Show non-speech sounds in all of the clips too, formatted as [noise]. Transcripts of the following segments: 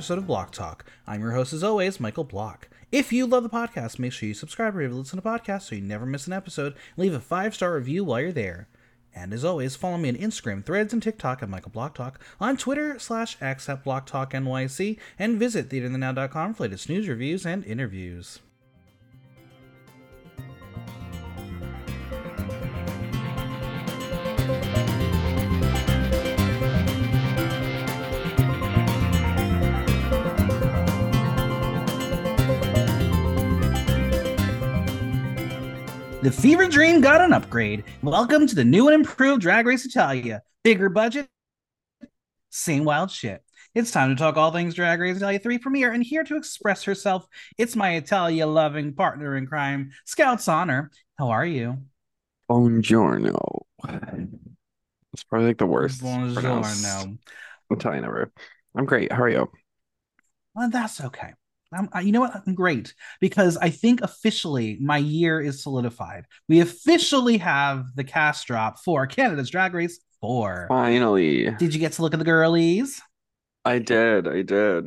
episode of Block Talk. I'm your host, as always, Michael Block. If you love the podcast, make sure you subscribe or listen to podcasts so you never miss an episode. Leave a five star review while you're there. And as always, follow me on Instagram, Threads, and TikTok at Michael Block Talk, on Twitter slash at Block Talk NYC, and visit theaterthenow.com for latest news, reviews, and interviews. The Fever Dream got an upgrade. Welcome to the new and improved Drag Race Italia. Bigger budget, same wild shit. It's time to talk all things Drag Race Italia 3 premiere, and here to express herself, it's my Italia loving partner in crime, Scout Sonner. How are you? Buongiorno. It's probably like the worst. Buongiorno. Italian ever. I'm great. How are you? Well, that's okay. I'm, I, you know what? I'm great because I think officially my year is solidified. We officially have the cast drop for Canada's Drag Race 4. Finally. Did you get to look at the girlies? I did. I did.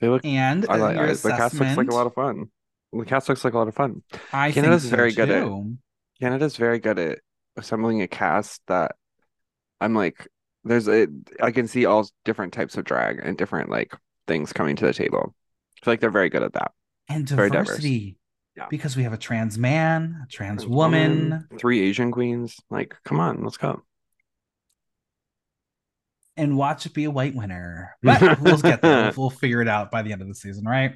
They look And I like your I, the cast looks like a lot of fun. The cast looks like a lot of fun. I Canada's think so very good at- too. Canada's very good at assembling a cast that I'm like there's a I can see all different types of drag and different like things coming to the table. I feel like they're very good at that. and diversity. Yeah. Because we have a trans man, a trans woman, three Asian queens. Like, come on, let's go. and watch it be a white winner. But we'll get there. We'll, [laughs] we'll figure it out by the end of the season, right?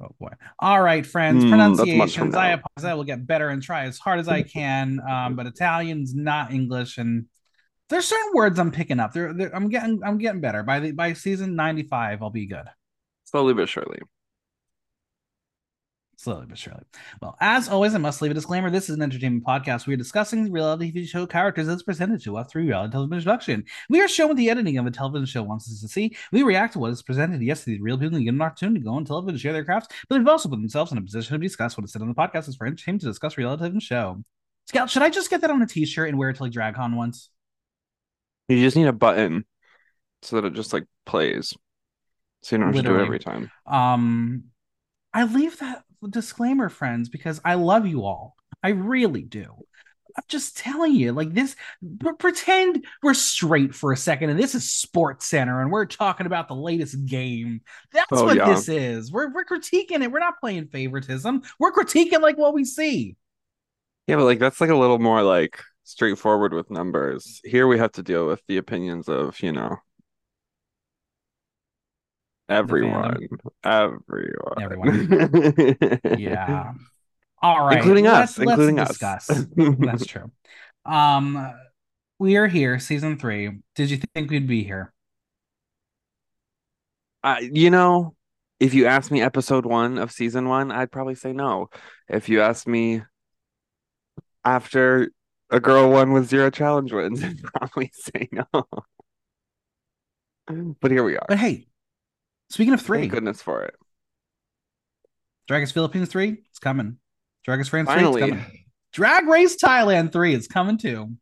Oh boy. All right, friends. From Pronunciations. I apologize. I will get better and try as hard as I can. Um, but Italian's not English, and there's certain words I'm picking up. They're, they're, I'm getting I'm getting better. By the by season 95, I'll be good. Slowly but surely. Slowly but surely. Well, as always, I must leave a disclaimer. This is an entertainment podcast. We are discussing reality TV show characters as presented to us through reality television production. We are showing the editing of a television show wants us to see. We react to what is presented. Yes, the real people get an opportunity to go on television and share their crafts, but they've also put themselves in a position to discuss what is said on the podcast is for entertainment to discuss reality television show. Scout, should I just get that on a t-shirt and wear it to like DragCon once? You just need a button so that it just like plays. So you don't have to do it every time. Um, I leave that disclaimer, friends, because I love you all. I really do. I'm just telling you, like this. Pretend we're straight for a second, and this is Sports Center, and we're talking about the latest game. That's Oh, what yeah. this is. We're we're critiquing it. We're not playing favoritism. We're critiquing like what we see. Yeah, but like that's like a little more like straightforward with numbers. Here we have to deal with the opinions of, you know, everyone. Everyone. Everyone. [laughs] Yeah. All right, Including us, Let's, including let's us. discuss. That's [laughs] true. Um, we are here, season three. Did you think we'd be here? Uh, you know, if you asked me episode one of season one, I'd probably say no. If you asked me after a girl won with zero challenge wins, [laughs] I'd probably say no. But here we are. But hey, speaking of three, Thank goodness for it. Drag Race Philippines three, it's coming. Drag Race France three, Finally. it's coming. Drag Race Thailand three, it's coming too.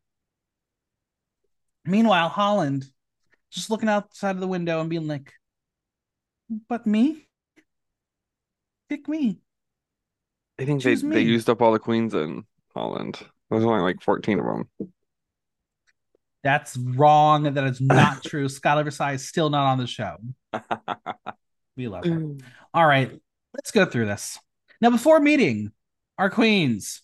Meanwhile, Holland just looking outside of the window and being like, "But me, pick me." I think they, Choose they me. used up all the queens in Holland. There's only like 14 of them. That's wrong. That is not [laughs] true. Scott Versailles is still not on the show. [laughs] We love her. Mm. All right, let's go through this. Now, before meeting our queens,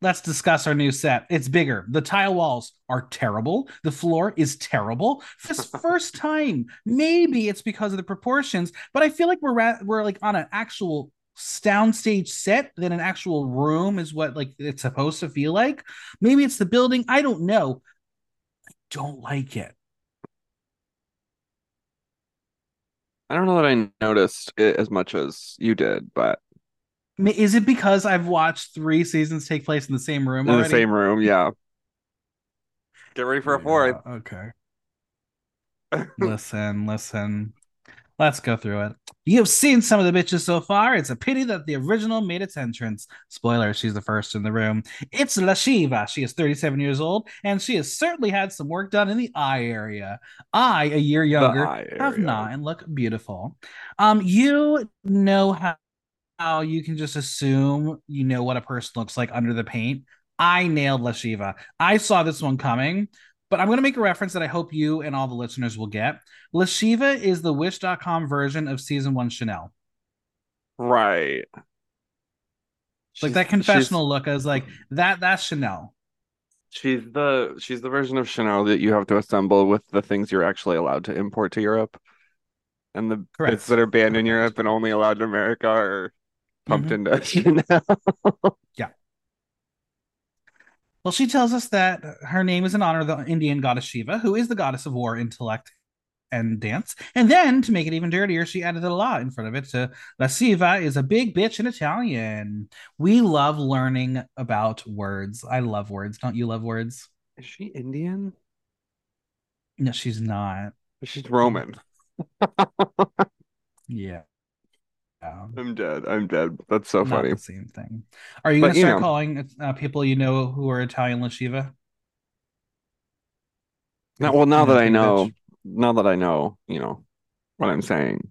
let's discuss our new set. It's bigger. The tile walls are terrible. The floor is terrible. For this [laughs] first time, maybe it's because of the proportions, but I feel like we're ra- we're like on an actual soundstage set than an actual room is what like it's supposed to feel like. Maybe it's the building. I don't know. I don't like it. I don't know that I noticed it as much as you did, but Is it because I've watched three seasons take place in the same room in the same room, yeah. Get ready for a fourth. Yeah, okay. [laughs] listen, listen. Let's go through it. You have seen some of the bitches so far. It's a pity that the original made its entrance. Spoiler, she's the first in the room. It's La Shiva. She is 37 years old, and she has certainly had some work done in the eye area. I, a year younger, have not and look beautiful. Um, you know how, how you can just assume you know what a person looks like under the paint. I nailed La Shiva. I saw this one coming but I'm going to make a reference that I hope you and all the listeners will get. La Shiva is the Wish.com version of season one Chanel. Right. Like she's, that confessional look, I was like, that that's Chanel. She's the she's the version of Chanel that you have to assemble with the things you're actually allowed to import to Europe. And the Correct. bits that are banned in Europe and only allowed in America are pumped mm-hmm. into [laughs] Chanel. yeah. Well, she tells us that her name is in honor of the Indian goddess Shiva, who is the goddess of war, intellect, and dance. And then to make it even dirtier, she added a lot in front of it. To La Shiva is a big bitch in Italian. We love learning about words. I love words. Don't you love words? Is she Indian? No, she's not. She's Roman. [laughs] yeah. I'm dead. I'm dead. That's so Not funny. Same thing. Are you gonna start know, calling uh, people you know who are Italian La Shiva? Now, well, now that I know, bitch? now that I know, you know what I'm saying,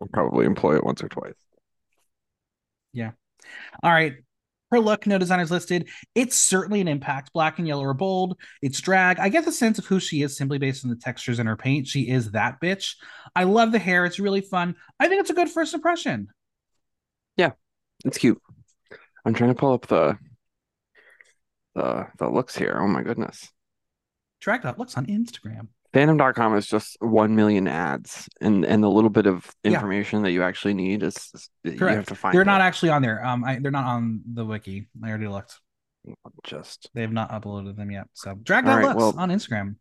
I'll probably employ it once or twice. Yeah. All right. Her look, no designers listed. It's certainly an impact. Black and yellow are bold. It's drag. I get the sense of who she is simply based on the textures in her paint. She is that bitch. I love the hair. It's really fun. I think it's a good first impression. Yeah, it's cute. I'm trying to pull up the the the looks here. Oh my goodness. Drag that looks on Instagram. Fandom.com is just one million ads, and and the little bit of information yeah. that you actually need is, is you have to find. They're it. not actually on there. Um, I, they're not on the wiki. I already looked. Just they have not uploaded them yet. So drag that right, looks well, on Instagram.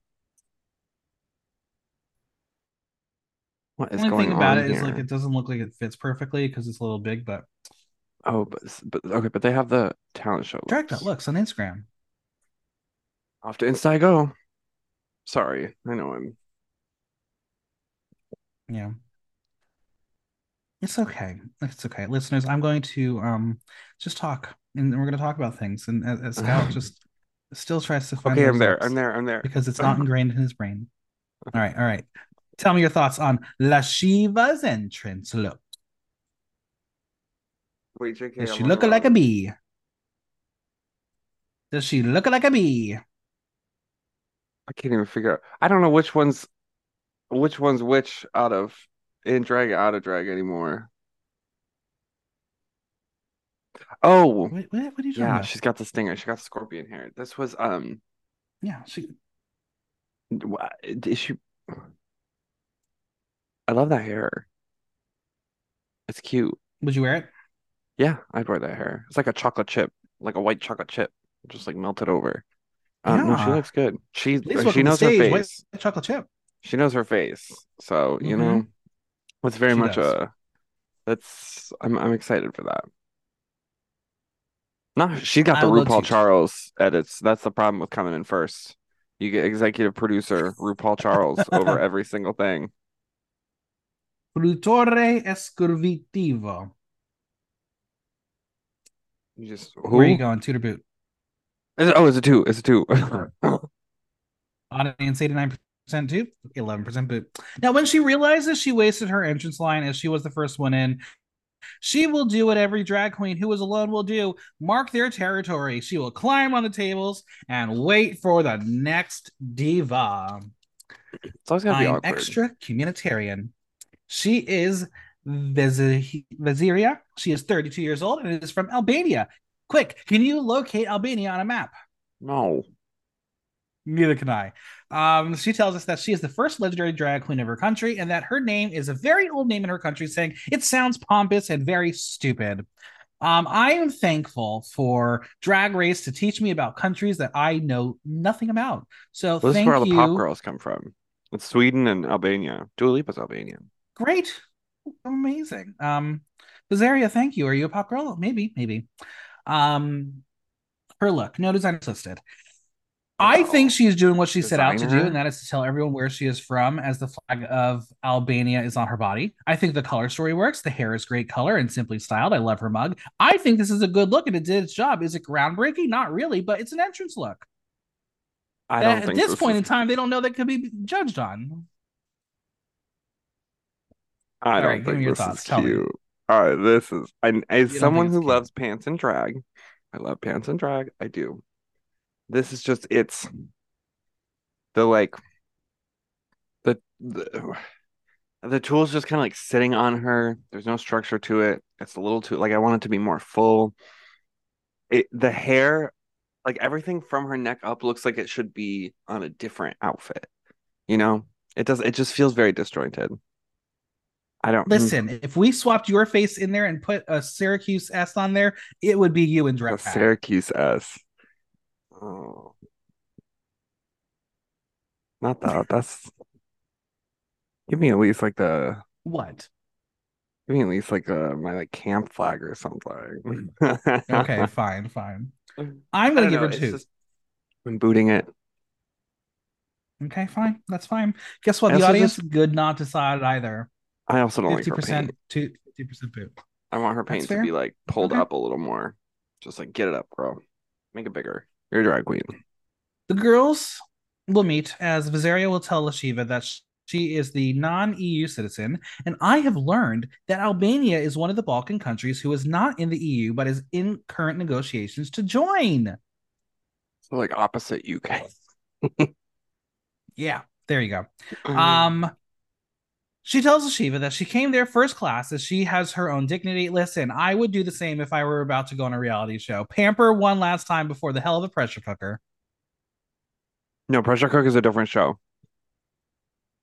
What is the only thing about it here? is like it doesn't look like it fits perfectly because it's a little big, but oh, but but okay, but they have the talent show. Drag that looks on Instagram. Off to Insta I go. Sorry, I know I'm. Yeah. It's okay. It's okay, listeners. I'm going to um just talk, and we're going to talk about things. And as, Scout [laughs] just still tries to find. Okay, I'm there. I'm there. I'm there. Because it's not ingrained in his brain. [laughs] All right. All right. Tell me your thoughts on La Shiva's entrance look. Wait, JK, Does she look like a bee? Does she look like a bee? I can't even figure out. I don't know which one's which one's which out of in drag out of drag anymore. Oh, what, what, what are you yeah, about? she's got the stinger. She got the scorpion hair. This was um. Yeah, she. Is she? I love that hair. It's cute. Would you wear it? Yeah, I'd wear that hair. It's like a chocolate chip, like a white chocolate chip, just like melted over. Um, yeah. No, she looks good. She she knows her face. Chocolate chip. She knows her face. So you mm-hmm. know, it's very she much does. a. That's I'm I'm excited for that. No, she got the I RuPaul Charles edits. That's the problem with coming in first. You get executive producer RuPaul Charles over [laughs] every single thing. Produttore escurvitivo. You just who? Where are you going? Tutor boot. Is it, oh, it's a two. It's a two. [laughs] Audience 89% two, 11% boot. Now, when she realizes she wasted her entrance line as she was the first one in, she will do what every drag queen who is alone will do mark their territory. She will climb on the tables and wait for the next diva. It's always gonna be I'm awkward. extra communitarian. She is Vezirja. She is 32 years old and is from Albania. Quick, can you locate Albania on a map? No. Neither can I. Um, she tells us that she is the first legendary drag queen of her country and that her name is a very old name in her country, saying it sounds pompous and very stupid. Um, I am thankful for Drag Race to teach me about countries that I know nothing about. So well, this is where all the pop girls come from. It's Sweden and Albania. Dua Lipa's Albanian. Great, amazing. Um, Bazaria, thank you. Are you a pop girl? Maybe, maybe. Um, her look, no designers listed. I think she's doing what she set out to do, and that is to tell everyone where she is from, as the flag of Albania is on her body. I think the color story works. The hair is great color and simply styled. I love her mug. I think this is a good look, and it did its job. Is it groundbreaking? Not really, but it's an entrance look. I don't At think this point is- in time, they don't know that could be judged on. I All don't right, give think me your this thoughts. is Tell me. Right, this is and as someone who cute? loves pants and drag, I love pants and drag. I do. This is just it's the like the the, the tool's just kind of like sitting on her. There's no structure to it. It's a little too like I want it to be more full. It the hair, like everything from her neck up looks like it should be on a different outfit. You know? It does it just feels very disjointed. I don't Listen, if we swapped your face in there and put a Syracuse S on there, it would be you in drag. Syracuse S. Oh. Not that. That's give me at least like the What? give me at least like uh my like camp flag or something. [laughs] Okay, fine, fine. I'm gonna give know, her two. just- I'm booting it. Okay, fine. That's fine. Guess what? The audience just- good not decided either. I also don't like Fifty her paint. to fifty percent boot. I want her That's paint to fair. be like pulled Okay. up a little more. Just like get it up, bro. Make it bigger. You're a drag queen. The girls will meet as Visaria will tell Lashiva that sh- she is the non-EU citizen, and I have learned that Albania is one of the Balkan countries who is not in the EU but is in current negotiations to join. So like opposite UK. [laughs] Yeah, there you go. Um, she tells Shiva that she came there first class as she has her own dignity. Listen, I would do the same if I were about to go on a reality show. Pamper one last time before the hell of a pressure cooker. no, Pressure cooker is a different show.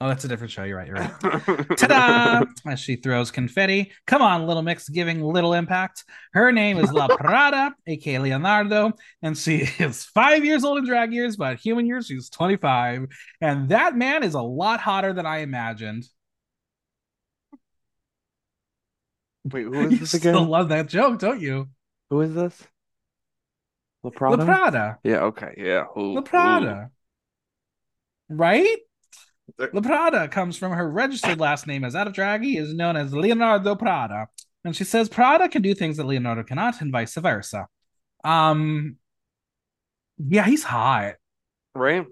Oh, that's a different show. You're right. You're right. [laughs] Ta-da! As she throws confetti. Come on, Little Mix, giving little impact. Her name is La Prada, [laughs] aka Leonardo, and she is five years old in drag years, but human years she's 25. And that man is a lot hotter than I imagined. Wait, who is [laughs] You is this still love that joke, don't you? Who is this? La Prada. La Prada? Yeah, okay, yeah. Ooh, La ooh. Prada. Right? There- La Prada comes from her registered last name as Ada Draghi is known as Leonardo Prada. And she says Prada can do things that Leonardo cannot and vice versa. Um yeah, he's hot. Right?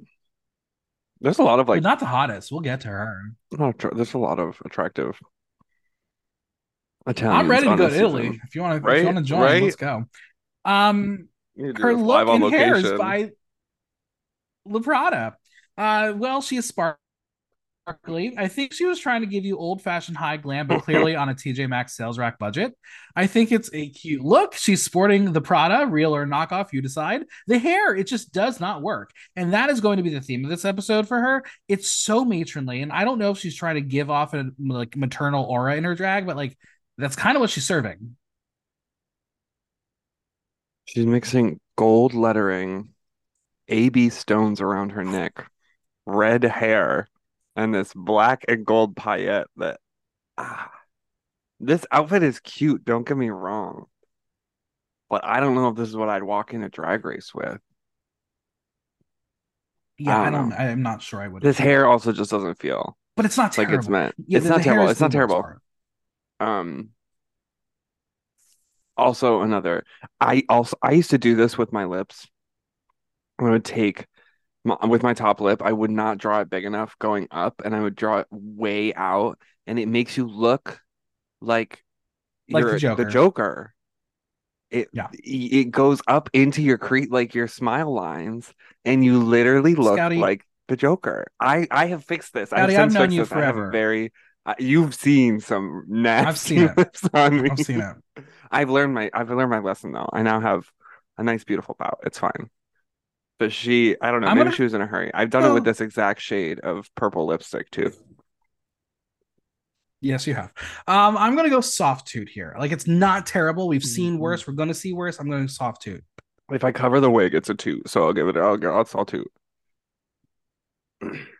There's a lot of like, not the hottest. We'll get to her. there's a lot of attractive Italians. I'm ready to go to Italy. season. If you want to Right? you want to join, Right? let's go. Um You need to do her look and hair is by La Prada. Uh, well, she is sparkly. I think she was trying to give you old fashioned high glam, but [laughs] clearly on a TJ Maxx sales rack budget. I think it's a cute look. She's sporting the Prada, real or knockoff, you decide. The hair, it just does not work. And that is going to be the theme of this episode for her. It's so matronly. And I don't know if she's trying to give off a like maternal aura in her drag, but like that's kind of what she's serving. She's mixing gold lettering, AB stones around her neck, red hair, and this black and gold paillette that ah, this outfit is cute, don't get me wrong. But I don't know if this is what I'd walk in a drag race with. Yeah, I I don't don't, I'm not sure I would. This hair also just doesn't feel but it's not like it's meant. Yeah, it's the- not the terrible. It's not the worst terrible. Um, also another, I also I used to do this with my lips. I would take my, with my top lip, I would not draw it big enough going up, and I would draw it way out, and it makes you look like Like the Joker. Joker. It Yeah. it goes up into your cre like your smile lines, and you literally look Scouty- like the Joker. I I have fixed this. I have I've known you this. I have a forever. very you've seen some nasty I've seen it. [laughs] on me. I've seen it. I've learned my I've learned my lesson though. I now have a nice, beautiful bout. It's fine. But she, I don't know, I'm maybe gonna- she was in a hurry. I've done it with this exact shade of purple lipstick too. Yes, you have. Um, I'm gonna go soft toot here. Like it's not terrible. We've seen Mhm. worse. We're gonna see worse. I'm going to soft toot. If I cover the wig, it's a two. So I'll give it. I'll go. I'll, I'll two. [clears throat]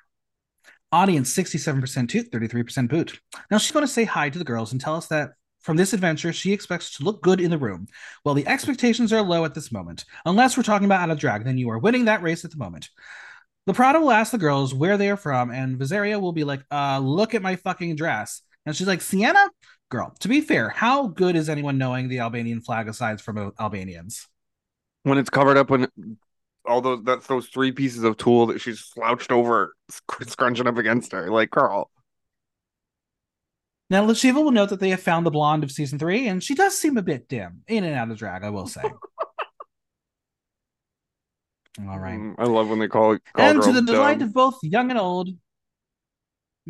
Audience 67% toot, 33% boot. Now she's going to say hi to the girls and tell us that from this adventure, she expects to look good in the room. Well, the expectations are low at this moment. Unless we're talking about out of drag, then you are winning that race at the moment. The Prada will ask the girls where they are from, and Vezirja will be like, uh, look at my fucking dress. And she's like, Sienna? Girl, to be fair, how good is anyone knowing the Albanian flag aside from Albanians? When it's covered up when all those that's those three pieces of tool that she's slouched over, scrunching up against her. Like, girl. Now, Lashiva will note that they have found the blonde of season three, and she does seem a bit dim, in and out of drag, I will say. [laughs] All right. Mm, I love when they call it. Call and to the delight of both young and old,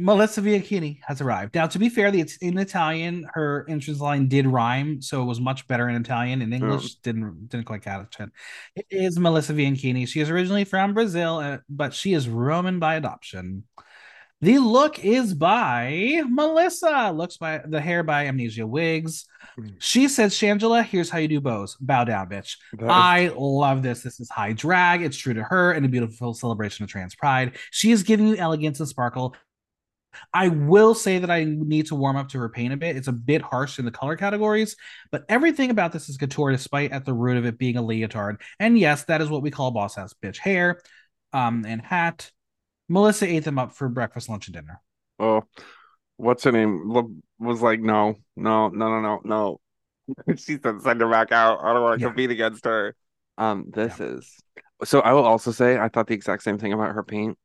Melissa Bianchini has arrived. Now, to be fair, the, in Italian, her entrance line did rhyme, so it was much better in Italian. In English, didn't didn't quite catch it. It is Melissa Bianchini. She is originally from Brazil, uh, but she is Roman by adoption. The look is by Melissa. Looks by the hair by Amnesia Wigs. Hmm. She says, Shangela, here's how you do bows. Bow down, bitch. I love this. This is high drag. It's true to her and a beautiful celebration of trans pride. She is giving you elegance and sparkle. I will say that I need to warm up to her paint a bit. It's a bit harsh in the color categories, but everything about this is couture, despite at the root of it being a leotard. And yes, that is what we call boss ass bitch hair um, and hat Melissa ate them up for breakfast, lunch, and dinner. Oh, what's her name? Was like, no, no, no, no, no, no. [laughs] she said, send her back out. I don't want to yeah. compete against her. Um, this yeah. is so. I will also say, I thought the exact same thing about her paint.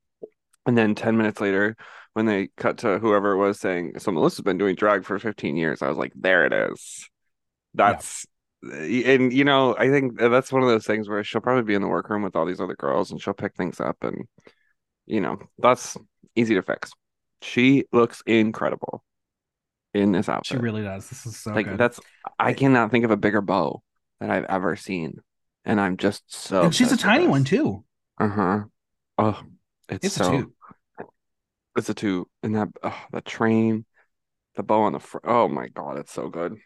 And then 10 minutes later, when they cut to whoever it was saying, So Melissa's been doing drag for 15 years, I was like, There it is. That's, yeah. and you know, I think that's one of those things where she'll probably be in the workroom with all these other girls and she'll pick things up. And you know, that's easy to fix. She looks incredible in this outfit. She really does. This is so like good. that's I cannot think of a bigger bow that I've ever seen, and I'm just so. And she's a tiny one too. Uh huh. Oh, it's, it's so. A two. It's a two, and that oh, the train, the bow on the front. Oh my god, it's so good.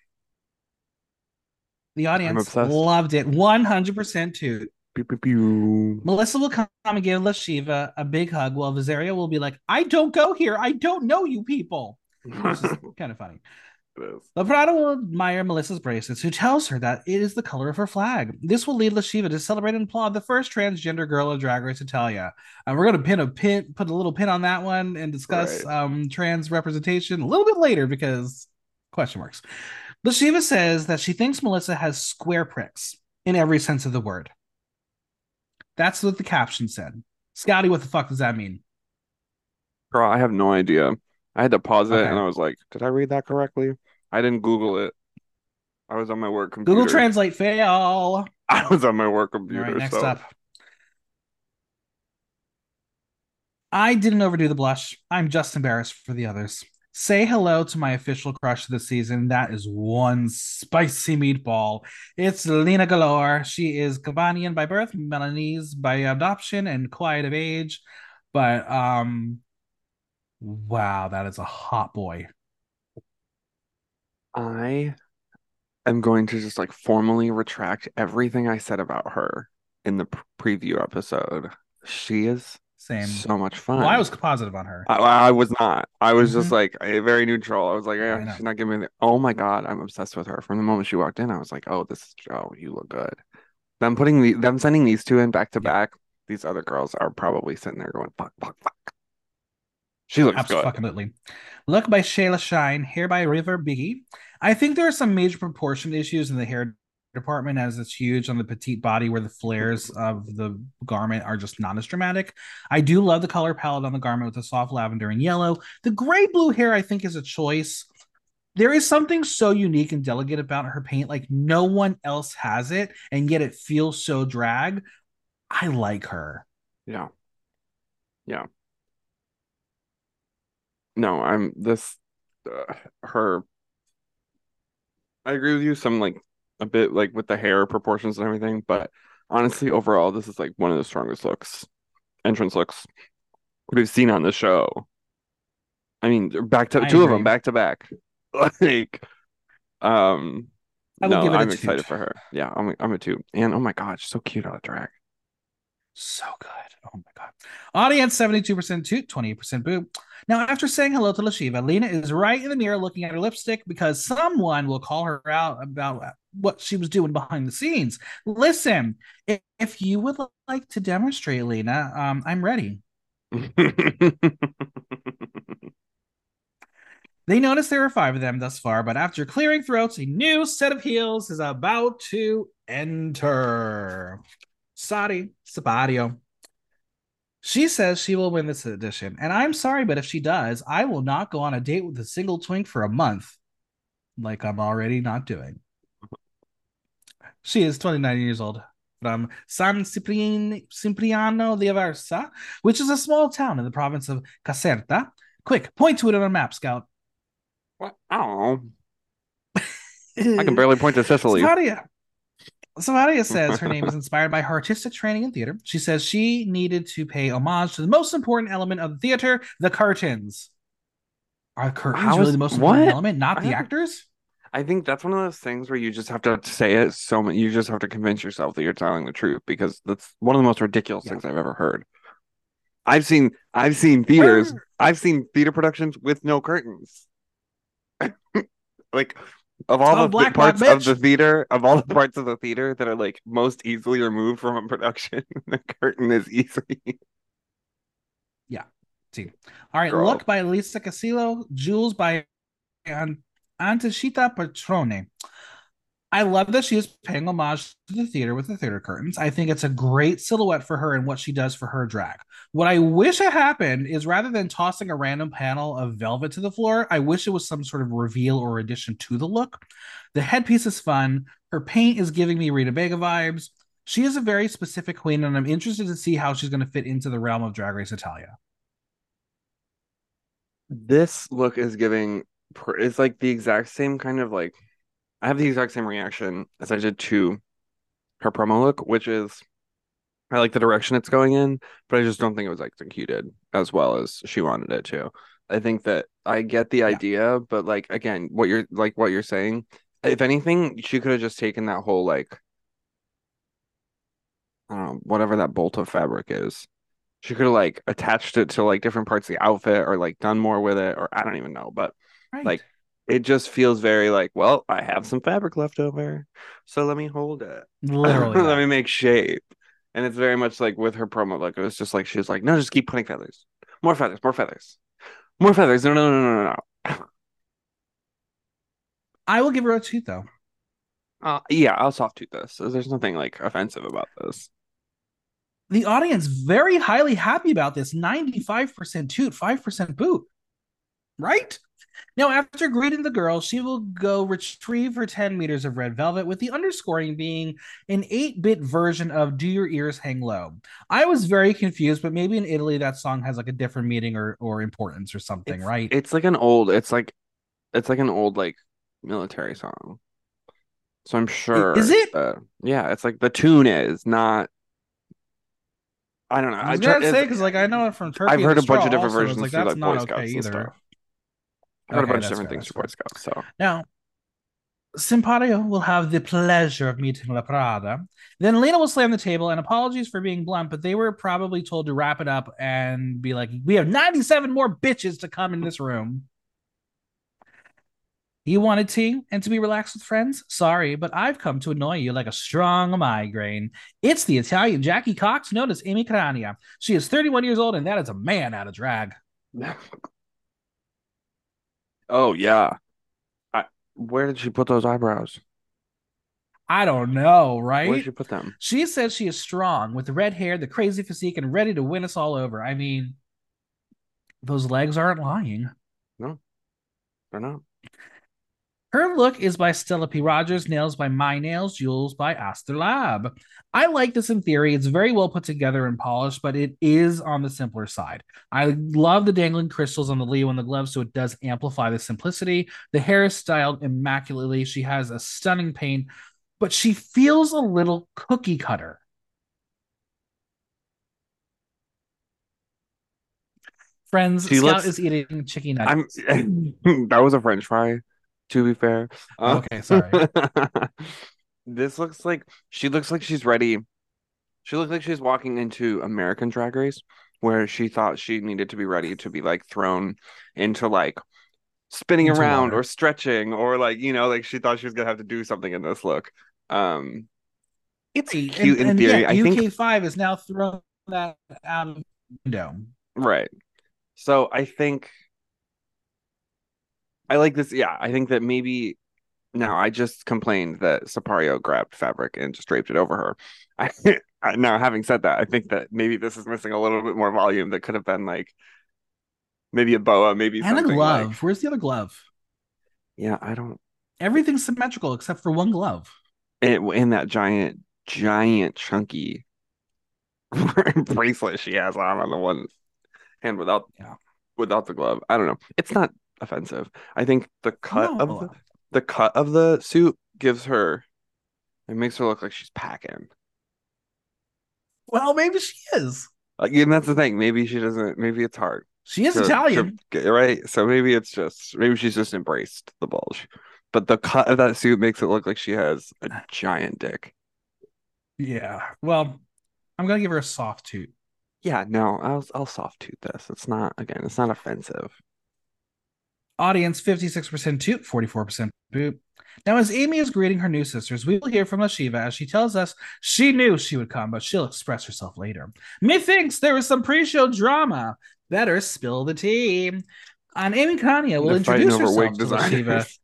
The audience loved it, one hundred percent too. Pew, pew, pew. Melissa will come and give Lashiva a big hug while Vezirja will be like, I don't go here. I don't know you people. Which is [laughs] kind of funny. The Prada will admire Melissa's bracelets, who tells her that it is the color of her flag. This will lead Lashiva to celebrate and applaud the first transgender girl of Drag Race Italia. And we're gonna pin a pin, put a little pin on that one, and discuss right. um, trans representation a little bit later because question marks. Lashiva says that she thinks Melissa has square pricks in every sense of the word. That's what the caption said. Scotty, what the fuck does that mean? Girl, I have no idea. I had to pause it okay. and I was like, did I read that correctly? I didn't Google it. I was on my work computer. Google Translate fail. [laughs] I was on my work computer. All right, next so. up. I didn't overdo the blush. I'm just embarrassed for the others. Say hello to my official crush of the season. That is one spicy meatball. It's Lena Galore. She is Gabanian by birth, Milanese by adoption, and quiet of age. But um, wow, that is a hot boy. I am going to just like formally retract everything I said about her in the preview episode. She is same. So much fun. Well, I was positive on her. I, I was not. I was mm-hmm. just like very neutral. I was like, yeah, she's not giving me. The... Oh my god, I'm obsessed with her. From the moment she walked in, I was like, oh, this is Joe. You look good. Them putting the them sending these two in back to back. These other girls are probably sitting there going, fuck, fuck, fuck. She looks Absolutely. good. Look by Shayla Shine, hair by River Biggie. I think there are some major proportion issues in the hair department as it's huge on the petite body where the flares of the garment are just not as dramatic. I do love the color palette on the garment with the soft lavender and yellow. The gray blue hair, I think, is a choice. There is something so unique and delicate about her paint. Like no one else has it, and yet it feels so drag. I like her. Yeah. Yeah. No, I'm this uh, her I agree with you. Some like a bit like with the hair proportions and everything, but honestly, overall, this is like one of the strongest looks, entrance looks we've seen on the show. I mean, back to I two agree. of them back to back. [laughs] Like, um, I no, I'm excited for her. Yeah, I'm I'm a two, and oh my god, she's so cute out of drag. So good. Oh my god. Audience 72% toot, 28% boo. Now, after saying hello to Lashiva, Lena is right in the mirror looking at her lipstick because someone will call her out about what she was doing behind the scenes. Listen, if, if you would like to demonstrate, Lena, um, I'm ready. [laughs] They notice there are five of them thus far, but after clearing throats, a new set of heels is about to enter. Sari Sabadio. She says she will win this edition, and I'm sorry, but if she does, I will not go on a date with a single twink for a month, like I'm already not doing. She is 29 years old from San Cipriano de Aversa, which is a small town in the province of Caserta. Quick, point to it on a map, Scout. What? I don't know. I can barely point to Sicily. Savaria. Savaria says her [laughs] name is inspired by her artistic training in theater. She says she needed to pay homage to the most important element of the theater, the curtains. Are curtains How really is- the most important what? element, not I the actors? I think that's one of those things where you just have to say it so much. You just have to convince yourself that you're telling the truth because that's one of the most ridiculous Yeah. things I've ever heard. I've seen I've seen theaters. I've seen theater productions with no curtains. [laughs] like of all Oh, the black parts box, of the theater, of all the parts of the theater that are like most easily removed from a production, [laughs] the curtain is easily. [laughs] Yeah. See. All right, Girl. Look by Lisa Casillo, Jules by An- Antashita Patrone. I love that she is paying homage to the theater with the theater curtains. I think it's a great silhouette for her and what she does for her drag. What I wish had happened is rather than tossing a random panel of velvet to the floor, I wish it was some sort of reveal or addition to the look. The headpiece is fun. Her paint is giving me Rita Vega vibes. She is a very specific queen, and I'm interested to see how she's going to fit into the realm of Drag Race Italia. This look is giving it's like the exact same kind of like I have the exact same reaction as I did to her promo look, which is I like the direction it's going in, but I just don't think it was executed as well as she wanted it to. I think that I get the idea, but like again, what you're like what you're saying, if anything, she could have just taken that whole like I don't know, whatever that bolt of fabric is. She could have like attached it to like different parts of the outfit or like done more with it, or I don't even know, but Right. like it just feels very like, well, I have some fabric left over, so let me hold it. literally. [laughs] let me make shape. And it's very much like with her promo, like it was just like she was like, no, just keep putting feathers, more feathers, more feathers, more feathers. No, no, no, no, no, no. I will give her a two though. Uh, yeah, I'll soft tooth this. There's nothing like offensive about this. The audience very highly happy about this 95% toot, 5% boot. Right? Now, after greeting the girl, she will go retrieve her 10 meters of red velvet, with the underscoring being an 8 bit version of Do Your Ears Hang Low. I was very confused, but maybe in Italy that song has like a different meaning or, or importance or something, It's, right? it's like an old. It's like, it's like an old like military song. So I'm sure. is it? Uh, yeah, it's like the tune is not. I don't know. I was try- gonna say because like I know it from Turkey. I've heard a bunch of different versions like through like Boy okay Scouts and either. stuff. I've heard Okay, a bunch of different fair, things through Boy Scouts. So Now, Sypario will have the pleasure of meeting La Prada. Then Lena will slam the table and apologies for being blunt, but they were probably told to wrap it up and be like, we have 97 more bitches to come in this room. You wanted tea and to be relaxed with friends? Sorry, but I've come to annoy you like a strong migraine. It's the Italian Jackie Cox known as Amy Crania. She is 31 years old, and that is a man out of drag. [laughs] Oh yeah. I, where did she put those eyebrows? I don't know, right? Where did she put them? She says she is strong with the red hair, the crazy physique, and ready to win us all over. I mean, those legs aren't lying. No, they're not. Her look is by Stella P. Rogers, nails by My Nails, jewels by Aster Lab. I like this in theory. It's very well put together and polished, but it is on the simpler side. I love the dangling crystals on the Leo and the gloves, so it does amplify the simplicity. The hair is styled immaculately. She has a stunning paint, but she feels a little cookie cutter. Friends, She Scout looks- is eating chicken nuggets. I'm. nuggets. [laughs] that was a French fry. To be fair. Uh, Okay, sorry. [laughs] this looks like she looks like she's ready. She looks like she's walking into American Drag Race, where she thought she needed to be ready to be like thrown into like spinning Into around water. or stretching or like you know like she thought she was gonna have to do something in this look um it's And- cute in and theory yet i UK think five is now thrown that out of window. right so i think i like this yeah i think that maybe now i just complained that Sypario grabbed fabric and just draped it over her i [laughs] I- now having said that i think that maybe this is missing a little bit more volume that could have been like maybe a boa maybe And a glove. like Where's the other glove? yeah i don't Everything's symmetrical except for one glove. in, in that giant, giant, chunky [laughs] bracelet she has on on the one hand without Yeah. without the glove. I don't know. It's not offensive. I think the cut of the, the cut of the suit gives her it makes her look like she's packing. Well, maybe she is. Like, and that's the thing. Maybe she doesn't. Maybe it's hard. She is to- to Italian. get- right? So maybe it's just maybe she's just embraced the bulge. But the cut of that suit makes it look like she has a giant dick. Yeah. Well, I'm gonna give her a soft toot. Yeah, no, I'll I'll soft tooth this. It's not again, it's not offensive. Audience 56% toot, 44% boot. Now, as Amy is greeting her new sisters, we will hear from Lashiva as she tells us she knew she would come, but she'll express herself later. Methinks there was some pre-show drama. Better spill the tea. And Amy Kanya will introduce herself to Lashiva,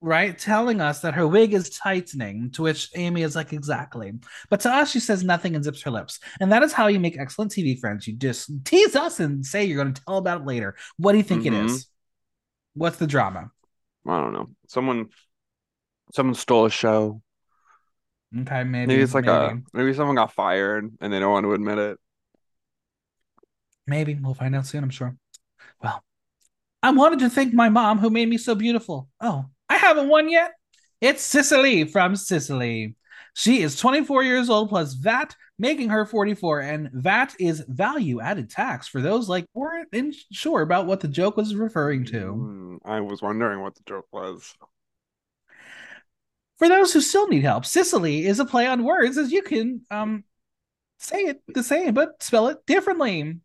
right? Telling us that her wig is tightening, to which Amy is like, exactly. But to us, she says nothing and zips her lips. And that is how you make excellent TV friends. You just tease us and say you're going to tell about it later. What do you think it Mhm. is? What's the drama? I don't know. Someone someone stole a show. Okay, maybe. Maybe it's like a maybe. maybe someone got fired and they don't want to admit it. Maybe we'll find out soon, I'm sure. Well, I wanted to thank my mom who made me so beautiful. Oh, I haven't won yet. It's Sicily from Sicily. She is 24 years old plus VAT, making her 44. And that is value added tax for those like weren't in- sure about what the joke was referring to. Mm, I was wondering what the joke was. For those who still need help, Sicily is a play on words as you can um say it the same, but spell it differently.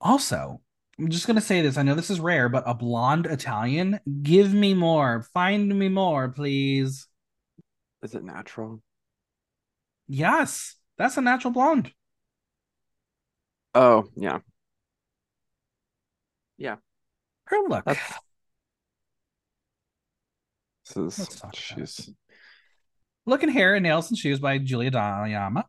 Also, I'm just gonna say this. I know this is rare, but a blonde Italian, give me more. Find me more, please. Is it natural? Yes, that's a natural blonde. Oh, yeah. Yeah. Her look. That's this is she's Look and Hair and Nails and Shoes by Julia Dayama.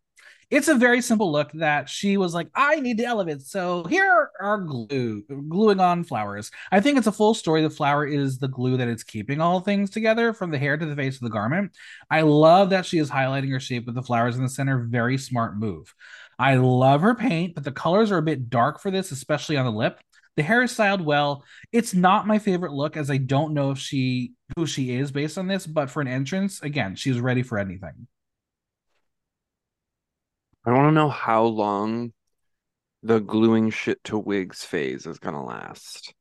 It's a very simple look that she was like, I need to elevate. So here are glue, gluing on flowers. I think it's a full story. The flower is the glue that it's keeping all things together from the hair to the face of the garment. I love that she is highlighting her shape with the flowers in the center. Very smart move. I love her paint, but the colors are a bit dark for this, especially on the lip. The hair is styled well. It's not my favorite look, as I don't know if she who she is based on this, but for an entrance, again, she's ready for anything. I want to know how long the gluing shit to wigs phase is gonna last.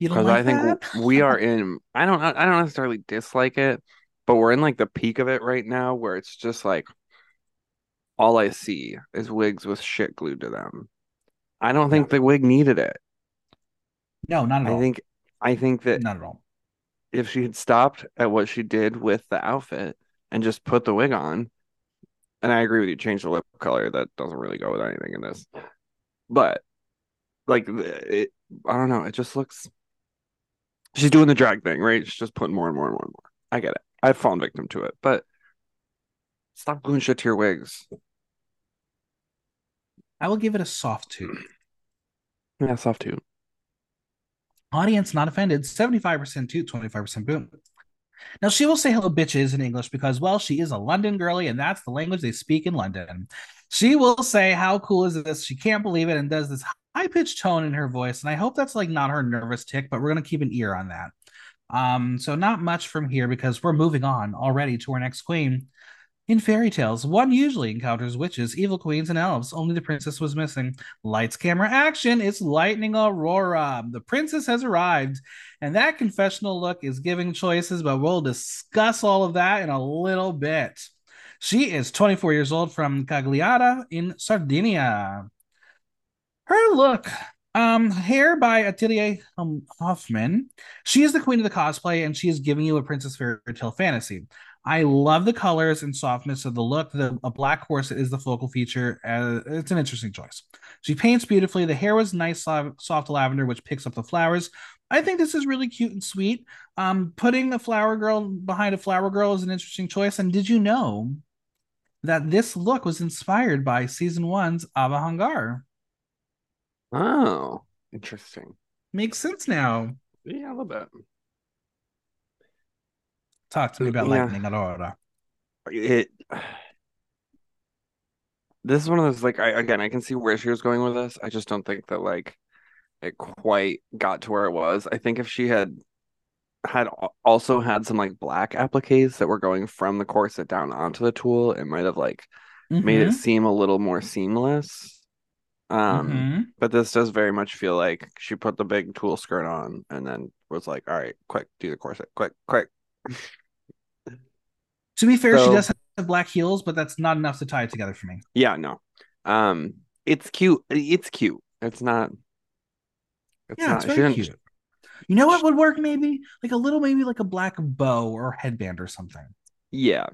Because like I think that? we are in I don't I don't necessarily dislike it, but we're in like the peak of it right now where it's just like all I see is wigs with shit glued to them. I don't think the wig needed it. no, not at I all. think I think that not at all. if she had stopped at what she did with the outfit and just put the wig on, and I agree with you, change the lip color. That doesn't really go with anything in this. But like it, I don't know. It just looks. She's doing the drag thing, right? She's just putting more and more and more and more. I get it. I've fallen victim to it, but stop gluing shit to your wigs. I will give it a soft two. [clears throat] Yeah, soft two. Audience not offended, 75% to 25% boom. Now she will say hello bitches in English because, well, she is a London girly and that's the language they speak in London. She will say, How cool is this? She can't believe it and does this high pitched tone in her voice. And I hope that's like not her nervous tick, but we're going to keep an ear on that. Um, so not much from here because we're moving on already to our next queen. In fairy tales, one usually encounters witches, evil queens, and elves. Only the princess was missing. Lights, camera, action. It's Lightning Aurora. The princess has arrived, and that confessional look is giving choices, but we'll discuss all of that in a little bit. She is 24 years old from Cagliara in Sardinia. Her look, um, hair by Atelier um, Hoffman. She is the queen of the cosplay, and she is giving you a princess fairy tale fantasy. I love the colors and softness of the look. The a black horse is the focal feature. Uh, it's an interesting choice. She paints beautifully. The hair was nice, soft lavender, which picks up the flowers. I think this is really cute and sweet. Um, putting the flower girl behind a flower girl is an interesting choice. And did you know that this look was inspired by season one's Ava Hangar? Oh, interesting. Makes sense now. Yeah, a little bit. Talk to me about yeah. Lightning Aurora. It. This is one of those like I again I can see where she was going with this. I just don't think that like it quite got to where it was. I think if she had had also had some like black appliques that were going from the corset down onto the tool, it might have like mm-hmm. made it mm-hmm. seem a little more seamless. Um, mm-hmm. but this does very much feel like she put the big tool skirt on and then was like, "All right, quick, do the corset, quick, quick." [laughs] to be fair, so, she does have black heels, but that's not enough to tie it together for me. Yeah, no. Um, it's cute. It's cute. It's not. It's yeah, not, it's very cute. You know what would work? Maybe like a little, maybe like a black bow or headband or something. Yeah.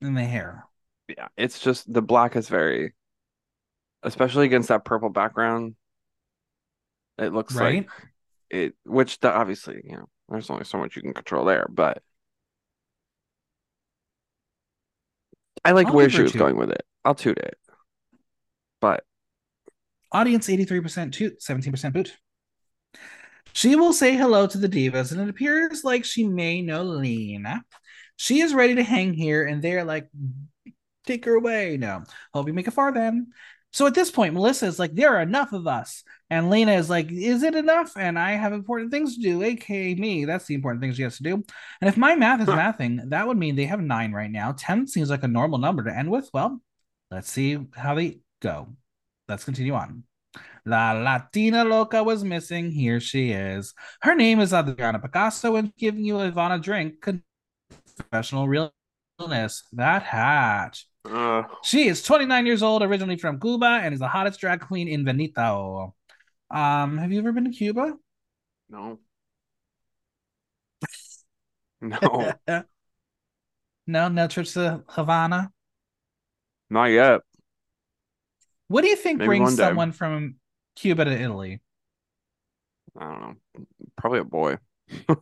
In the hair. Yeah, it's just the black is very, especially against that purple background. It looks right? like it, which the, obviously you know there's only so much you can control there, but I like I'll where she was going with it. I'll toot it, but audience 83% toot, 17% boot. She will say hello to the divas, and it appears like she may know Lena. She is ready to hang here, and they're like, take her away. No, hope you make it far then. So at this point, Melissa is like, there are enough of us. And Lena is like, is it enough? And I have important things to do, aka me. That's the important things she has to do. And if my math is mathing, that would mean they have nine right now. 10 seems like a normal number to end with. Well, let's see how they go. Let's continue on. La Latina Loca was missing. Here she is. Her name is Adriana Picasso, and giving you Ivana drink. Professional realness. That hat. Uh, she is 29 years old, originally from Cuba, and is the hottest drag queen in Veneto. Um, have you ever been to Cuba? No. [laughs] No. no, no trips to Havana. Not yet. What do you think Maybe brings someone from Cuba to Italy? I don't know. Probably a boy. [laughs] I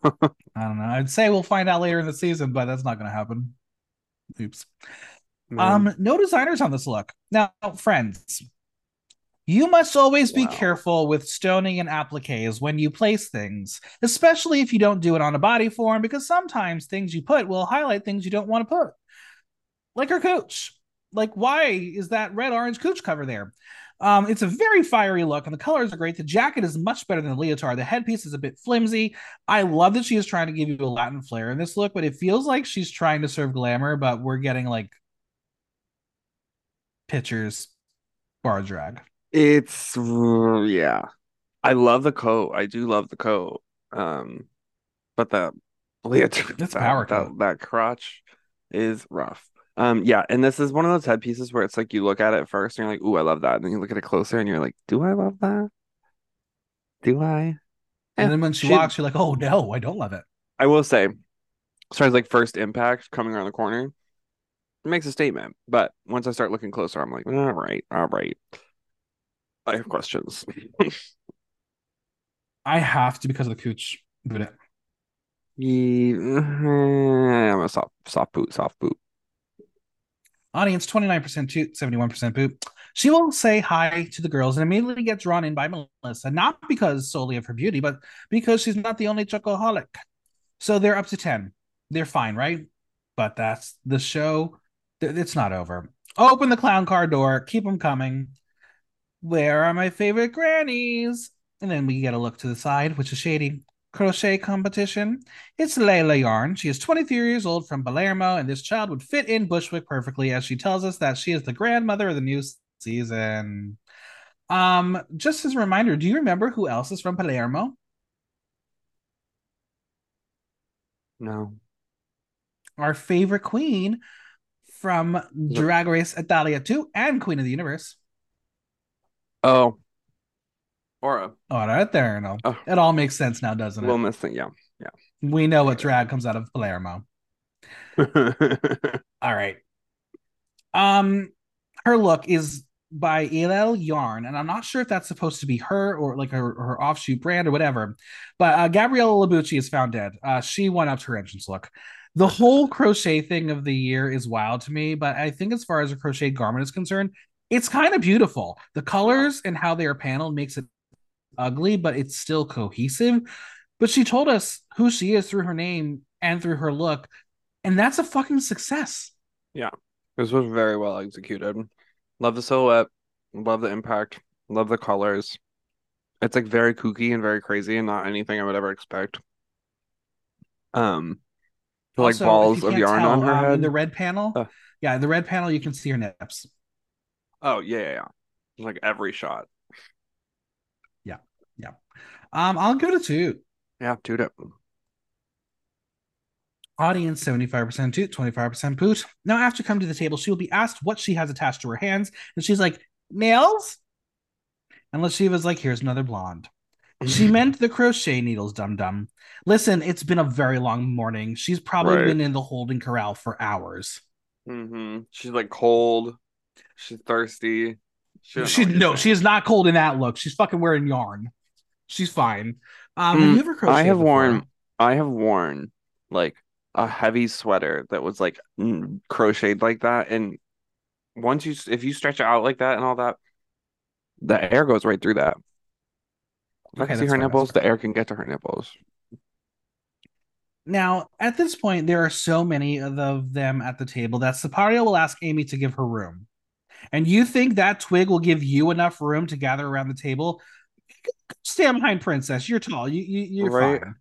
don't know. I'd say we'll find out later in the season, but that's not going to happen. Oops. Um, no designers on this look. Now, friends, you must always wow. be careful with stoning and appliques when you place things, especially if you don't do it on a body form, because sometimes things you put will highlight things you don't want to put. Like her cooch. Like, why is that red orange cooch cover there? Um, it's a very fiery look, and the colors are great. The jacket is much better than the leotard. The headpiece is a bit flimsy. I love that she is trying to give you a Latin flair in this look, but it feels like she's trying to serve glamour, but we're getting like pictures bar drag. It's yeah. I love the coat. I do love the coat. Um, but the leotard, [laughs] that's power that, that, crotch is rough. Um, yeah, and this is one of those headpieces where it's like you look at it first and you're like, "Ooh, I love that," and then you look at it closer and you're like, "Do I love that? Do I?" And then when she, she walks, you're like, "Oh no, I don't love it." I will say, as far as like first impact coming around the corner, it makes a statement. But once I start looking closer, I'm like, "All right, all right." I have questions. I have to because of the cooch boot Yeah, I'm a soft soft boot, soft boot. Audience 29% to 71% boot. She will say hi to the girls and immediately get drawn in by Melissa, not because solely of her beauty, but because she's not the only chocoholic. So they're up to 10. They're fine, right? But that's the show. It's not over. Open the clown car door, keep them coming. Where are my favorite grannies? And then we get a look to the side, which is shady crochet competition. It's Layla Yarn. She is 23 years old from Palermo, and this child would fit in Bushwick perfectly as she tells us that she is the grandmother of the new season. Um, just as a reminder, do you remember who else is from Palermo? No. Our favorite queen from Drag Race Italia 2 and Queen of the Universe. Oh, Aura. All right, there. No, Oh. it all makes sense now, doesn't it? Little Miss thing, yeah. Yeah. We know what drag comes out of Palermo. [laughs] All right. Um, her look is by Ilel Yarn, and I'm not sure if that's supposed to be her or like her, her offshoot brand or whatever. But uh, Gabriella Labucci is found dead. Uh, she went up to her entrance look. The whole crochet thing of the year is wild to me, but I think as far as a crochet garment is concerned, it's kind of beautiful. The colors and how they are paneled makes it ugly, but it's still cohesive. But she told us who she is through her name and through her look, and that's a fucking success. Yeah, this was very well executed. Love the silhouette. Love the impact. Love the colors. It's like very kooky and very crazy and not anything I would ever expect. Um, like Also, if balls of yarn tell, on her um, head. In the red panel, Uh. yeah, in the red panel, you can see her nips. Oh yeah, yeah, yeah. Like every shot. Yeah, yeah. Um, I'll give it a two. Yeah, dude. It. Audience 75% toot, 25% poot. Now, after coming to the table, she will be asked what she has attached to her hands, and she's like, nails? And Lashiva's like, here's another blonde. She [laughs] meant the crochet needles, dum dum. Listen, it's been a very long morning. She's probably Right. been in the holding corral for hours. Mm-hmm. She's like cold. She's thirsty. She, She no, saying. she is not cold in that look. She's fucking wearing yarn. She's fine. Um, have Mm, you ever crocheted I have before? worn I have worn like a heavy sweater that was like mm, crocheted like that, and once you if you stretch it out like that and all that, the air goes right through that. If I can see her fair, nipples, the air can get to her nipples. Now, at this point, there are so many of them at the table that Sypario will ask Amy to give her room. And you think that twig will give you enough room to gather around the table? Stand behind Princess. You're tall. You, you you're Right. fine.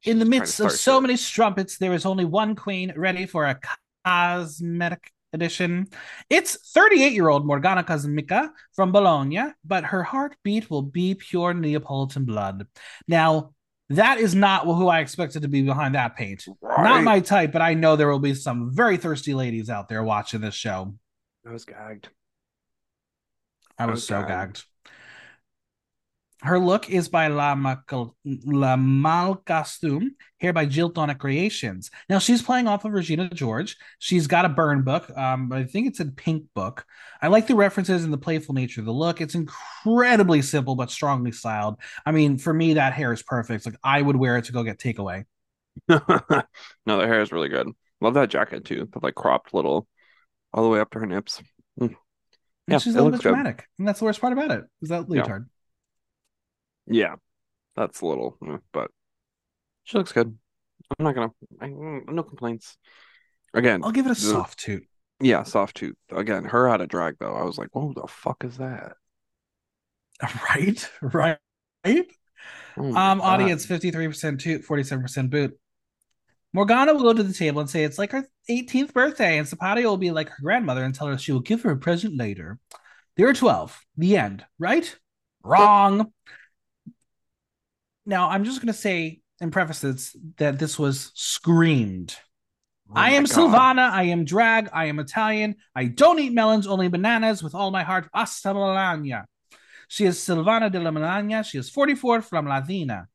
She's In the midst of so shit. many strumpets, there is only one queen ready for a cosmetic edition. It's 38 year old Morgana Cosmica from Bologna, but her heartbeat will be pure Neapolitan blood. Now, that is not who I expected to be behind that paint. Not my type, but I know there will be some very thirsty ladies out there watching this show. I was gagged. I was so Okay. gagged. Her look is by La, Macal- La Malcostume, here by Jill Tonic Creations. Now she's playing off of Regina George. She's got a burn book. Um, I think it's a pink book. I like the references and the playful nature of the look. It's incredibly simple but strongly styled. I mean, for me, that hair is perfect. Like I would wear it to go get takeaway. [laughs] No, the hair is really good. Love that jacket too. The like cropped little all the way up to her nips. And Yeah, she's a little bit good. dramatic. And that's the worst part about it. Is that leotard. Yeah, that's a little, eh, but she looks good. I'm not gonna, I, mm, no complaints. Again, I'll give it a soft toot. yeah, soft toot. Again, her out of drag though. I was like, whoa, the fuck is that? [laughs] Right? Right? Oh my Um, God. audience 53% toot, 47% boot. Morgana will go to the table and say it's like her 18th birthday, and Sypario will be like her grandmother and tell her she will give her a present later. There are 12. The end, right? Wrong. Now, I'm just going to say and preface this that this was screamed. Oh I am God. Silvana. I am drag. I am Italian. I don't eat melons, only bananas with all my heart. Hasta la Melania. She is Silvana de la Magliana. She is 44 from Latina.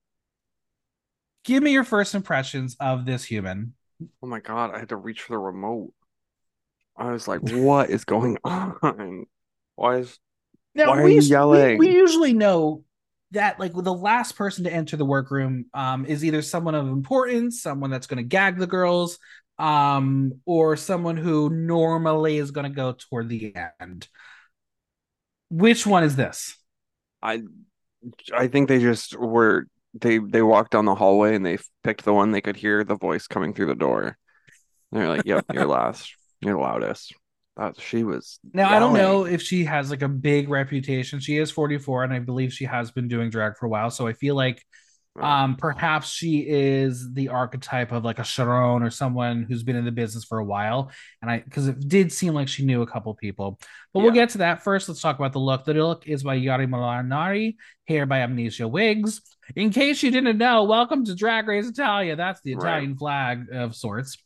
Give me your first impressions of this human. Oh my God, I had to reach for the remote. I was like, what is going [laughs] on? Why is Now, Why are we, you us- we- yelling? We, usually know that like the last person to enter the workroom um, is either someone of importance, someone that's going to gag the girls, um, or someone who normally is going to go toward the end. Which one is this? I I think they just were they they walked down the hallway and they picked the one they could hear the voice coming through the door. And they're like, "Yep, you're [laughs] last. You're loudest." That she was Now I don't know if she has like a big reputation. She is 44 and I believe she has been doing drag for a while. So I feel like um perhaps she is the archetype of like a Sharon or someone who's been in the business for a while. And I because it did seem like she knew a couple people. But we'll get to that first. Let's talk about the look. The look is by Yari Molinari, hair by Amnesia Wigs. In case you didn't know, welcome to Drag Race Italia. That's the Right. Italian flag of sorts.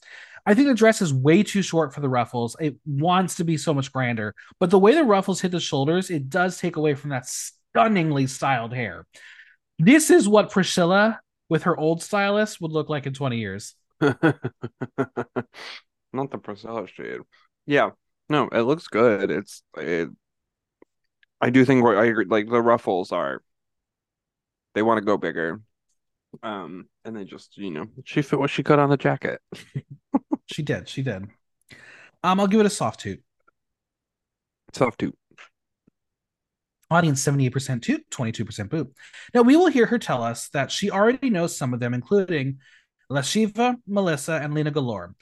I think the dress is way too short for the ruffles. It wants to be so much grander, but the way the ruffles hit the shoulders, it does take away from that stunningly styled hair. This is what Priscilla with her old stylist would look like in 20 years. [laughs] Not the Priscilla shade. Yeah. No, it looks good. It's it I do think I like the ruffles are they want to go bigger. Um and they just, you know, she fit what she could on the jacket. [laughs] she did, she did. Um, I'll give it a soft toot. Soft toot. Audience 78% toot, 22% boo. Now, we will hear her tell us that she already knows some of them, including Lashiva, Melissa, and Lena Galore.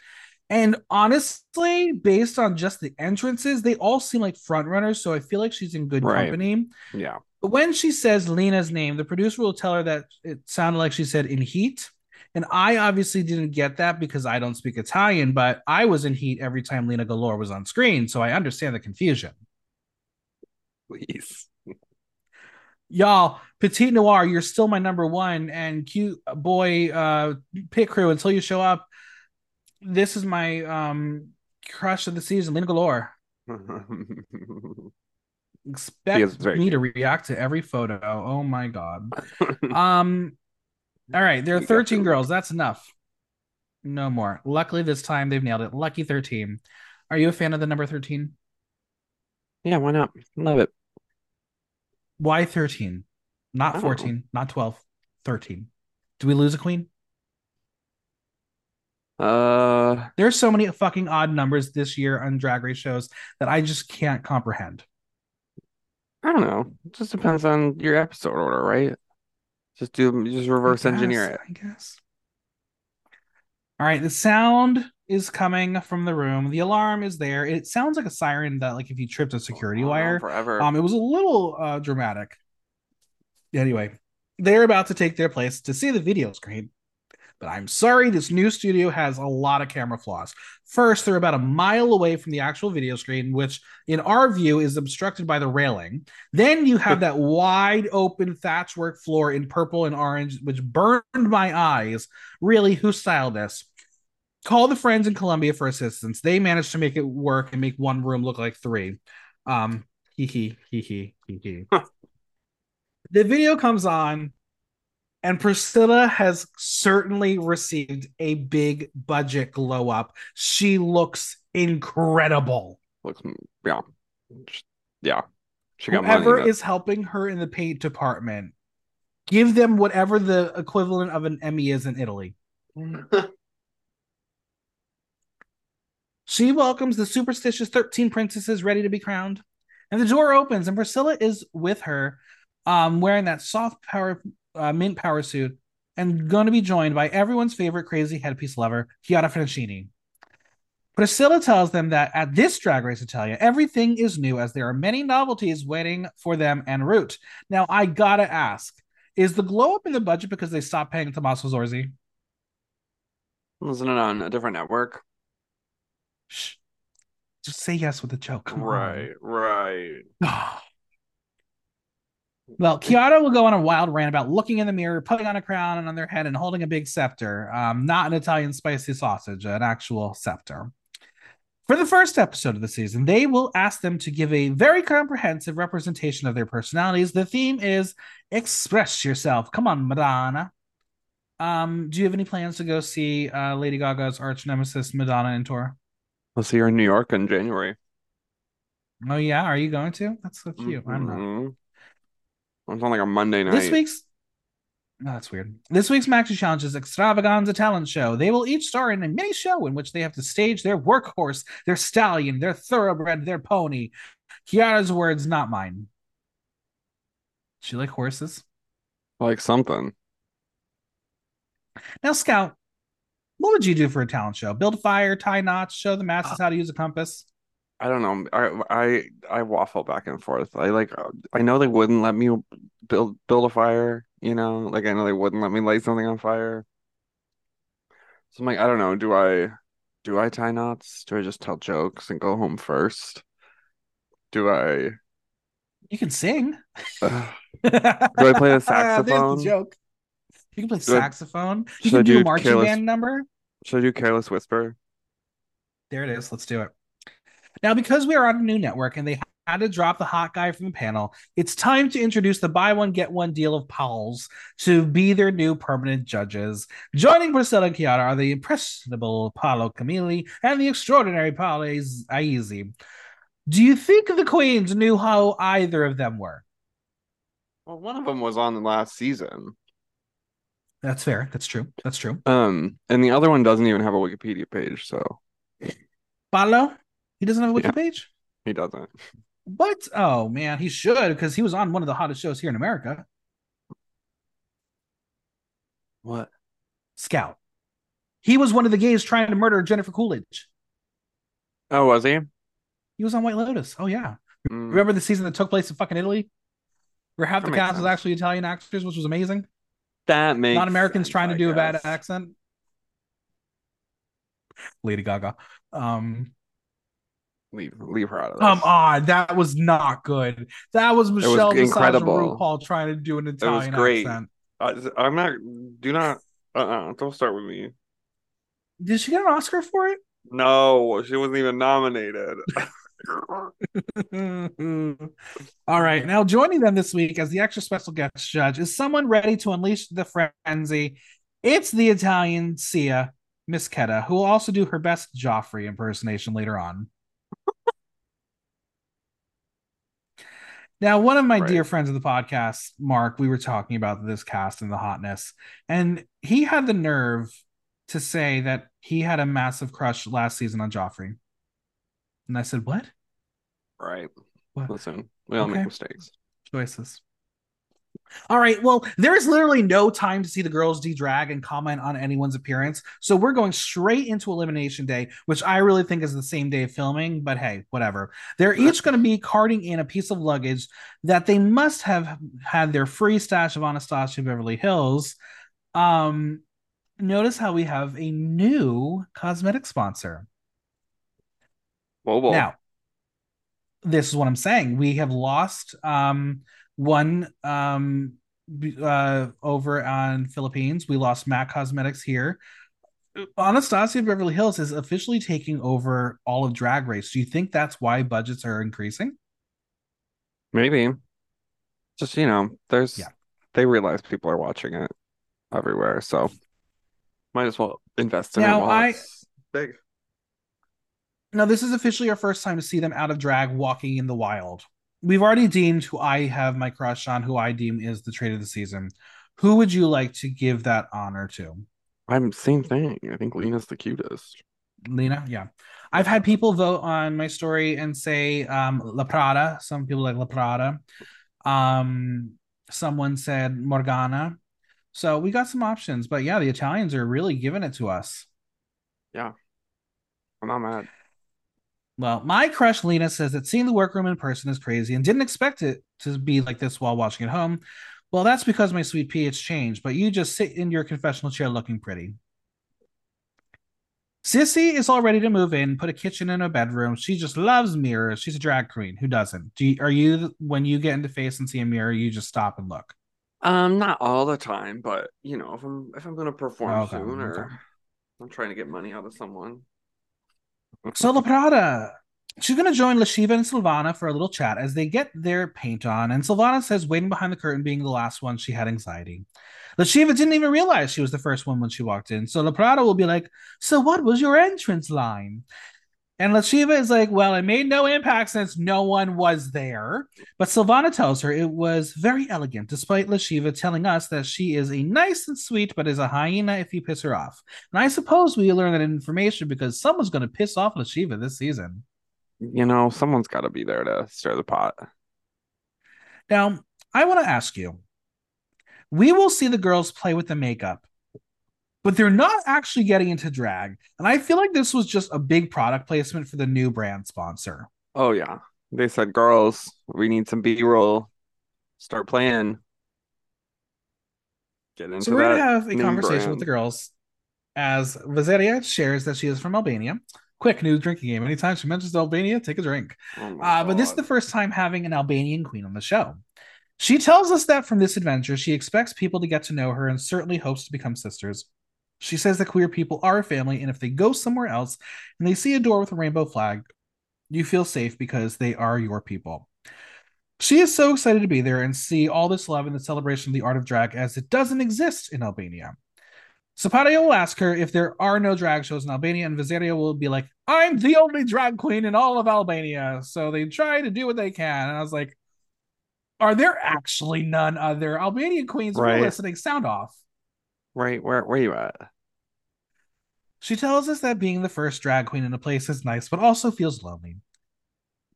And honestly, based on just the entrances, they all seem like front runners. So I feel like she's in good right. company. Yeah. But when she says Lena's name, the producer will tell her that it sounded like she said in heat. And I obviously didn't get that because I don't speak Italian, but I was in heat every time Lena Galore was on screen. So I understand the confusion. Please y'all petite noir you're still my number one and cute boy uh pit crew until you show up this is my um crush of the season lena galore [laughs] expect me cute. to react to every photo oh my god um all right there are 13 girls that's enough no more luckily this time they've nailed it lucky 13 are you a fan of the number 13 yeah why not love it why 13? Not 14, not 12, 13. Do we lose a queen? Uh, there's so many fucking odd numbers this year on drag race shows that I just can't comprehend. I don't know. It just depends on your episode order, right? Just do just reverse guess, engineer it. I guess. All right, the sound is coming from the room. The alarm is there. It sounds like a siren that, like, if you tripped a security oh, wire. Forever. Um, it was a little uh, dramatic. Anyway, they're about to take their place to see the video screen. But I'm sorry, this new studio has a lot of camera flaws. First, they're about a mile away from the actual video screen, which in our view is obstructed by the railing. Then you have that wide open thatchwork floor in purple and orange, which burned my eyes. Really, who styled this? Call the friends in Colombia for assistance. They managed to make it work and make one room look like three. Um, hee hee hee hee hee hee. the video comes on and Priscilla has certainly received a big budget glow up. She looks incredible. Looks yeah. Yeah. She got Whoever is helping her in the paint department, give them whatever the equivalent of an Emmy is in Italy. [laughs] she welcomes the superstitious 13 princesses ready to be crowned. And the door opens, and Priscilla is with her, um, wearing that soft power uh, mint power suit and going to be joined by everyone's favorite crazy headpiece lover, Chiara Francini. Priscilla tells them that at this Drag Race Italia, everything is new as there are many novelties waiting for them en route. Now, I gotta ask, is the glow up in the budget because they stopped paying Tommaso Zorzi? Wasn't it on a different network? Shh. Just say yes with a joke. Come right, on. right. [sighs] Well, Chiara will go on a wild rant about looking in the mirror, putting on a crown on their head, and holding a big scepter. Um, not an Italian spicy sausage, an actual scepter. For the first episode of the season, they will ask them to give a very comprehensive representation of their personalities. The theme is express yourself. Come on, Madonna. Um, do you have any plans to go see uh, Lady Gaga's arch nemesis, Madonna, in tour? I'll see her in New York in January. Oh yeah, are you going to? That's so cute. Mm-hmm. I'm not. Mm-hmm. It's on like a Monday night. This week's Oh, that's weird. This week's Maxi Challenge is Extravaganza Talent Show. They will each star in a mini show in which they have to stage their workhorse, their stallion, their thoroughbred, their pony. Chiara's words, not mine. She like horses? Like something. Now, Scout, what would you do for a talent show? Build a fire, tie knots, show the masses uh, how to use a compass? I don't know. I I I waffle back and forth. I like I know they wouldn't let me build build a fire, you know? Like I know they wouldn't let me light something on fire. So I'm like, I don't know, do I do I tie knots? Do I just tell jokes and go home first? Do I You can sing. Uh, do I play the [laughs] saxophone? the joke. You can play do saxophone. I, you can do, do a marching careless, band number. Should I do careless whisper? There it is. Let's do it. Now, because we are on a new network and they had to drop the hot guy from the panel, it's time to introduce the buy one, get one deal of Pauls to be their new permanent judges. Joining Priscilla and Chiara are the impressionable Paolo Camilli and the extraordinary Paola Iezzi. Do you think the Queens knew how either of them were? Well, one of them was on the last season. That's fair. That's true. That's true. Um, and the other one doesn't even have a Wikipedia page, so Paolo, he doesn't have a wiki Yeah. page. he doesn't. What? Oh man, he should because he was on one of the hottest shows here in America. What? Scout. He was one of the gays trying to murder Jennifer Coolidge. Oh, was he? He was on White Lotus. Oh yeah. Mm, Remember the season that took place in fucking Italy? Where half That the cast was actually Italian actors, which was amazing. that makes Not Americans trying to I do a bad accent. Lady Gaga. Um, Leave, leave her out of this. come on, that was not good. That was Michelle and incredible. RuPaul trying to do an Italian great. accent. Uh, I'm not. Do not. Uh. uh Don't start with me. Did she get an Oscar for it? No, she wasn't even nominated. [laughs] All right. Now, joining them this week as the extra special guest judge is someone ready to unleash the frenzy. It's the Italian Sia, Myss Keta, who will also do her best Joffrey impersonation later on. [laughs] Now, one of my Right. dear friends of the podcast, Mark, we were talking about this cast and the hotness, and he had the nerve to say that he had a massive crush last season on Joffrey. And I said, What? right. What? Listen, we all Okay. make mistakes. choices. All right. Well, there is literally no time to see the girls de drag and comment on anyone's appearance. So we're going straight into Elimination Day, which I really think is the same day of filming, but hey, whatever. They're each going to be carting in a piece of luggage that they must have had their free stash of Anastasia Beverly Hills. Um, notice how we have a new cosmetic sponsor. Whoa, whoa. Now, this is what I'm saying. We have lost um one um uh over on Philippines. We lost Mac Cosmetics here. Anastasia Beverly Hills is officially taking over all of Drag Race. Do you think that's why budgets are increasing? Maybe. Just you know, there's Yeah. they realize people are watching it everywhere, so might as well invest in Now, it while I- it's big. Now, this is officially our first time to see them out of drag walking in the wild. We've already deemed who I have my crush on, who I deem is the trade of the season. Who would you like to give that honor to? I'm same thing. I think Lena's the cutest. Lena, yeah. I've had people vote on my story and say um La Prada. Some people like La Prada. Um someone said Morgana. So we got some options, but yeah, the Italians are really giving it to us. Yeah, I'm not mad. Well, my crush Lena says that seeing the workroom in person is crazy and didn't expect it to be like this while watching at home. Well, that's because my sweet pea it's changed, but you just sit in your confessional chair looking pretty. Sissy is all ready to move in, put a kitchen in a bedroom. She just loves mirrors. She's a drag queen. Who doesn't? Do you, are you when you get into face and see a mirror, you just stop and look? Um, not all the time, but you know, if I'm if I'm gonna perform Okay, soon or. I'm trying to get money out of someone. So La Prada, she's going to join Lashiva and Silvana for a little chat as they get their paint on. And Silvana says, waiting behind the curtain, being the last one, she had anxiety. Lashiva didn't even realize she was the first one when she walked in. So La Prada will be like, "So what was your entrance line?" And Lashiva is like, "Well, it made no impact since no one was there." But Silvana tells her it was very elegant, despite Lashiva telling us that she is a nice and sweet, but is a hyena if you piss her off. And I suppose we learn that information because someone's going to piss off Lashiva this season. You know, someone's got to be there to stir the pot. Now, I want to ask you we will see the girls play with the makeup, but they're not actually getting into drag. And I feel like this was just a big product placement for the new brand sponsor. Oh yeah, they said, girls, we need some B-roll. Start playing. Get into So we're going to have a conversation brand. with the girls as Vezirja shares that she is from Albania. Quick new drinking game. Anytime she mentions Albania, take a drink. Oh Uh, but this is the first time having an Albanian queen on the show. She tells us that from this adventure, she expects people to get to know her and certainly hopes to become sisters. She says that queer people are a family, and if they go somewhere else and they see a door with a rainbow flag, you feel safe because they are your people. She is so excited to be there and see all this love and the celebration of the art of drag as it doesn't exist in Albania. Sypario will ask her if there are no drag shows in Albania, and Vezirja will be like, I'm the only drag queen in all of Albania. So they try to do what they can. And I was like, Are there actually none other Albanian queens right. listening? Sound off. Right. Where, where are you at? She tells us that being the first drag queen in a place is nice, but also feels lonely.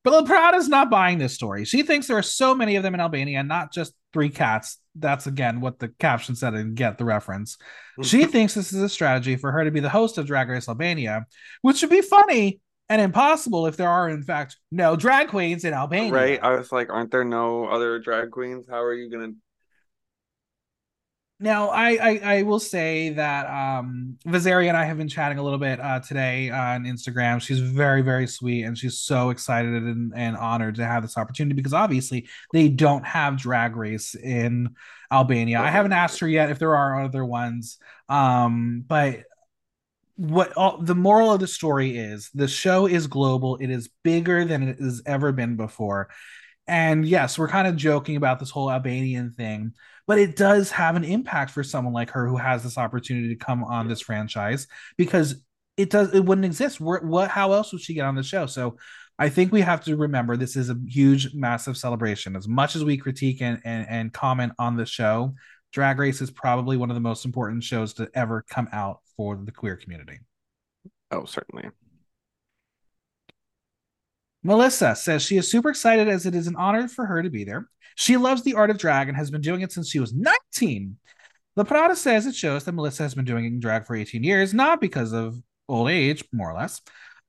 But is not buying this story. She thinks there are so many of them in Albania, not just three cats. That's again what the caption said and get the reference. she mm-hmm. thinks this is a strategy for her to be the host of Drag Race Albania, which would be funny and impossible if there are, in fact, no drag queens in Albania. Right. I was like, aren't there no other drag queens? How are you going to now, I, I, I will say that um, and I have been chatting a little bit uh, today on Instagram. She's very very sweet, and she's so excited and, and honored to have this opportunity because obviously they don't have Drag Race in Albania. I haven't asked her yet if there are other ones, um, but what all, the moral of the story is: the show is global. It is bigger than it has ever been before. And yes, we're kind of joking about this whole Albanian thing, but it does have an impact for someone like her who has this opportunity to come on this franchise because it does it wouldn't exist. What, what how else would she get on the show? So I think we have to remember this is a huge, massive celebration. As much as we critique and, and, and comment on the show, Drag Race is probably one of the most important shows to ever come out for the queer community. Oh, certainly. Melissa says she is super excited as it is an honor for her to be there. She loves the art of drag and has been doing it since she was 19. La Prada says it shows that Melissa has been doing drag for 18 years, not because of old age, more or less.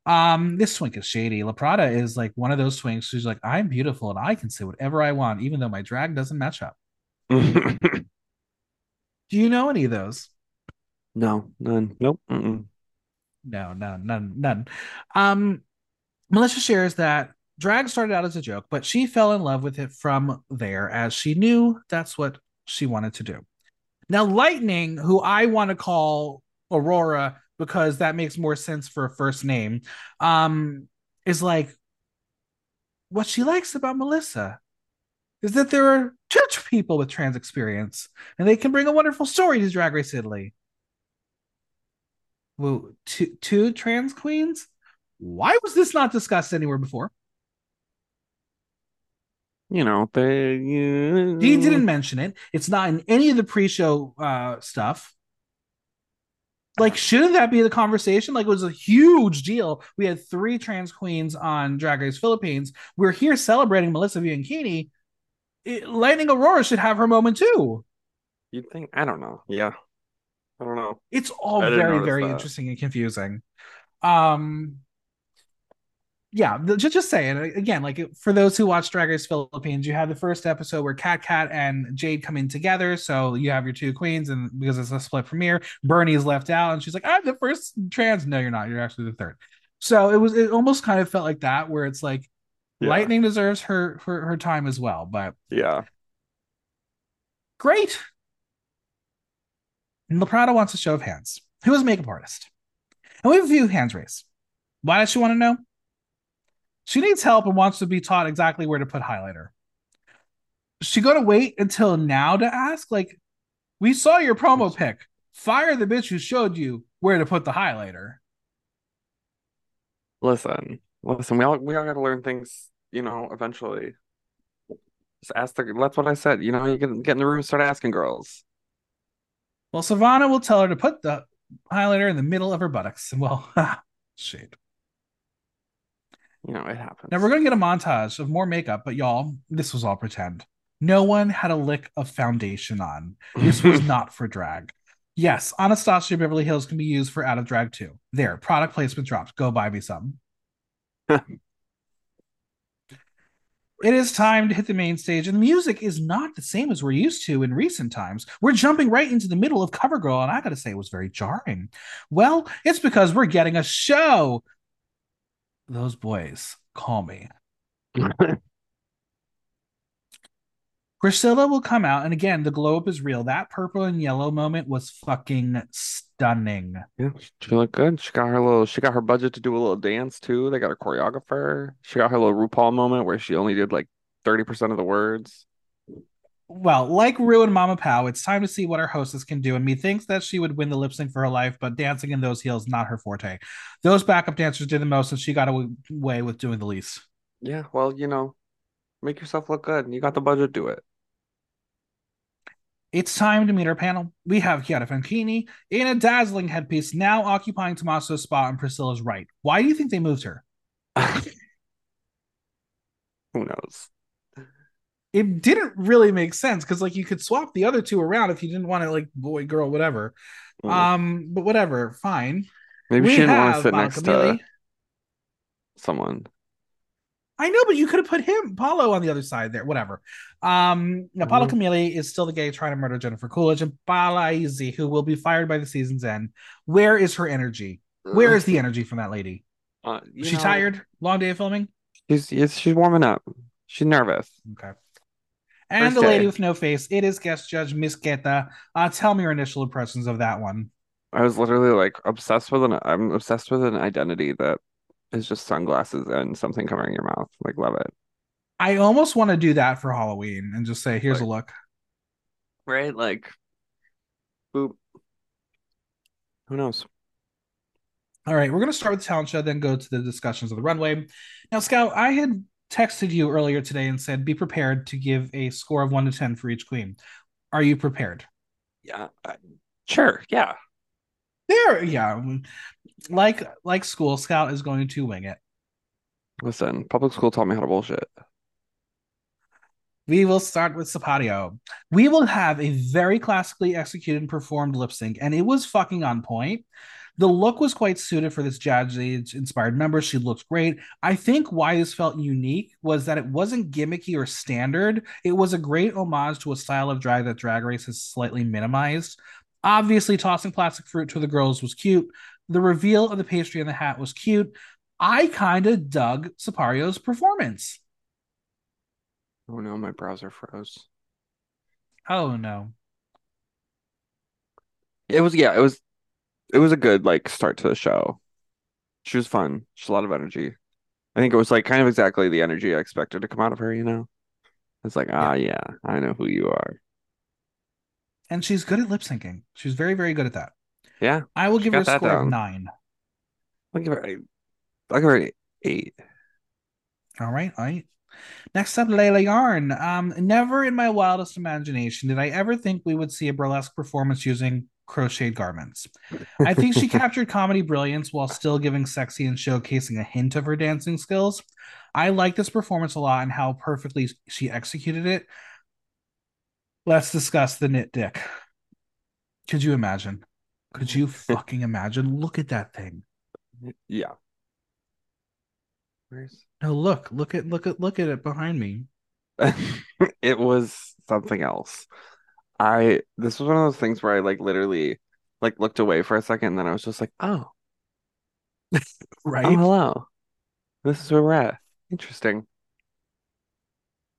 Um, this swink is shady. La Prada is like one of those swings who's like, I'm beautiful and I can say whatever I want, even though my drag doesn't match up. [laughs] Do you know any of those? No, none. Nope. Mm-mm. No, none, none, none. Um, Melissa shares that drag started out as a joke, but she fell in love with it from there as she knew that's what she wanted to do. Now, Lightning, who I want to call Aurora because that makes more sense for a first name, um, is like what she likes about Melissa is that there are two people with trans experience and they can bring a wonderful story to Drag Race Italy. Well, two, two trans queens? Why was this not discussed anywhere before? You know, they. Uh... He didn't mention it. It's not in any of the pre-show uh, stuff. Like, shouldn't that be the conversation? Like, it was a huge deal. We had three trans queens on Drag Race Philippines. We're here celebrating Melissa Bianchini. It, Lightning Aurora should have her moment too. You'd think? I don't know. Yeah, I don't know. It's all very, very that. interesting and confusing. Um, yeah, just just saying again, like for those who watch Drag Race Philippines, you have the first episode where Kat Kat and Jade come in together. So you have your two queens, and because it's a split premiere, Bernie is left out, and she's like, "I'm the first trans." No, you're not. You're actually the third. So it was. It almost kind of felt like that, where it's like, yeah. Lightning deserves her her her time as well. But yeah, great. And La Prada wants a show of hands. Who is a makeup artist? And we have a few hands raised. Why does she want to know? She needs help and wants to be taught exactly where to put highlighter. She gonna wait until now to ask? Like, we saw your promo pic. Fire the bitch who showed you where to put the highlighter. Listen, listen, we all we all gotta learn things, you know, eventually. Just ask the that's what I said. You know, you can get in the room start asking girls. Well, Savannah will tell her to put the highlighter in the middle of her buttocks. [laughs] Well, [laughs] shade you know, it happens. Now we're gonna get a montage of more makeup, but y'all, this was all pretend. No one had a lick of foundation on. This was [laughs] not for drag. Yes, Anastasia Beverly Hills can be used for out of drag too. There, product placement dropped. Go buy me some. [laughs] it is time to hit the main stage, and the music is not the same as we're used to in recent times. We're jumping right into the middle of CoverGirl, and I gotta say, it was very jarring. Well, it's because we're getting a show those boys call me. [laughs] Priscilla will come out, and again, the glow up is real. That purple and yellow moment was fucking stunning. Yeah, she looked good. She got her little. She got her budget to do a little dance too. They got a choreographer. She got her little RuPaul moment where she only did like thirty percent of the words. Well, like Ru and Mama Pow, it's time to see what our hostess can do. And methinks that she would win the lip sync for her life, but dancing in those heels not her forte. Those backup dancers did the most, and she got away with doing the least. Yeah, well, you know, make yourself look good. You got the budget, do it. It's time to meet our panel. We have Chiara Francini in a dazzling headpiece, now occupying Tommaso's spot on Priscilla's right. Why do you think they moved her? [laughs] Who knows? It didn't really make sense because, like, you could swap the other two around if you didn't want to like, boy, girl, whatever. Mm. Um, but whatever, fine. Maybe we she didn't want to sit next to someone. I know, but you could have put him, Paolo, on the other side there. Whatever. Um, now, Paolo mm-hmm. Camilli is still the gay trying to murder Jennifer Coolidge, and Paola Iezzi, who will be fired by the season's end. Where is her energy? Where is the energy from that lady? Uh, she know, tired? Long day of filming? She's she's warming up. She's nervous. Okay. And First the lady with no face. It is guest judge Myss Keta. Uh, tell me your initial impressions of that one. I was literally like obsessed with an. I'm obsessed with an identity that is just sunglasses and something covering your mouth. Like, love it. I almost want to do that for Halloween and just say, here's like, a look. Right? Like, boop. Who knows? All right, we're going to start with the talent show, then go to the discussions of the runway. Now, Scout, I had texted you earlier today and said, be prepared to give a score of one to 10 for each queen. Are you prepared? Yeah, sure. Yeah. There, yeah like like school scout is going to wing it listen public school taught me how to bullshit we will start with Sypario. We will have a very classically executed and performed lip sync, and it was fucking on point. The look was quite suited for this Jazz Age inspired member. She looked great. I think why this felt unique was that it wasn't gimmicky or standard. It was a great homage to a style of drag that Drag Race has slightly minimized. Obviously, tossing plastic fruit to the girls was cute, the reveal of the pastry and the hat was cute. I kind of dug Sypario's performance. Oh no, my browser froze. Oh no. It was yeah, it was it was a good like start to the show. She was fun. She's a lot of energy. I think it was like kind of exactly the energy I expected to come out of her, you know? It's like, ah yeah, I know who you are. And she's good at lip syncing. She's very, very good at that. Yeah. I will give her a score down. of nine. I'll give her i I'll give her eight. All right, all right. Next up, Layla Yarn. Um, never in my wildest imagination did I ever think we would see a burlesque performance using crocheted garments. I think she [laughs] captured comedy brilliance while still giving sexy and showcasing a hint of her dancing skills. I like this performance a lot and how perfectly she executed it. Let's discuss the knit dick. Could you imagine? Could you [laughs] fucking imagine? Look at that thing. Yeah. Where's no look, look at look at look at it behind me. [laughs] it was something else. I this was one of those things where I like literally like looked away for a second and then I was just like, oh. [laughs] right. Oh, hello. This is where we're at. Interesting.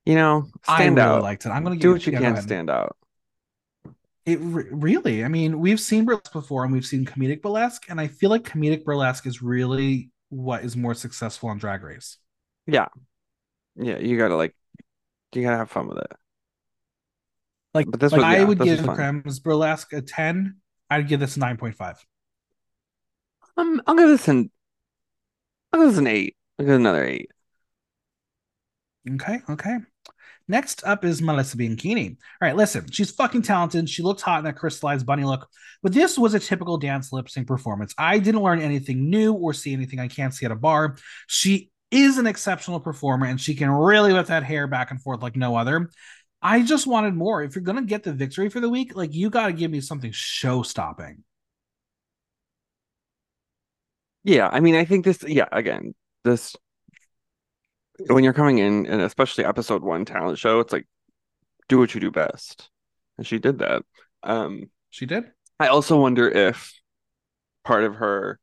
You know, stand I really out. liked it. I'm gonna do what you can to stand out. It re- really, I mean, we've seen burlesque before and we've seen comedic burlesque, and I feel like comedic burlesque is really what is more successful on Drag Race. Yeah, yeah, you gotta like, you gotta have fun with it. Like, but this like was, I yeah, would give Crem's burlesque a ten. I'd give this nine point five. Um, I'll give this an, I'll give this an eight. I'll give another eight. Okay, okay. Next up is Melissa Bianchini. All right, listen, she's fucking talented. She looked hot in that crystallized bunny look, but this was a typical dance lip sync performance. I didn't learn anything new or see anything I can't see at a bar. She is an exceptional performer and she can really whip that hair back and forth like no other. I just wanted more. If you're gonna get the victory for the week, like you got to give me something show stopping. Yeah, I mean, I think this. Yeah, again, this when you're coming in, and especially episode one talent show, it's like do what you do best, and she did that. Um, she did. I also wonder if part of her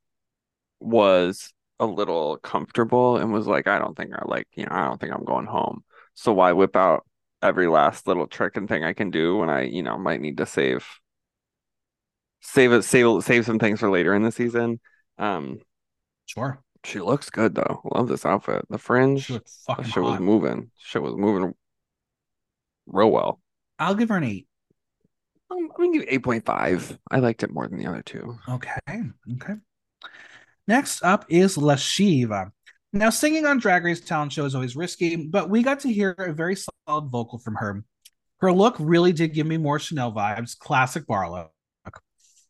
was a little comfortable and was like, I don't think I like, you know, I don't think I'm going home. So why whip out every last little trick and thing I can do when I, you know, might need to save save it save save some things for later in the season. Um Sure. she looks good though. Love this outfit. The fringe, She fucking shit was moving. Shit was moving real well. I'll give her an eight. Um, I'm gonna give it 8.5. I liked it more than the other two. Okay. Okay. Next up is La Shiva. Now, singing on Drag Race talent show is always risky, but we got to hear a very solid vocal from her. Her look really did give me more Chanel vibes, classic Barlow.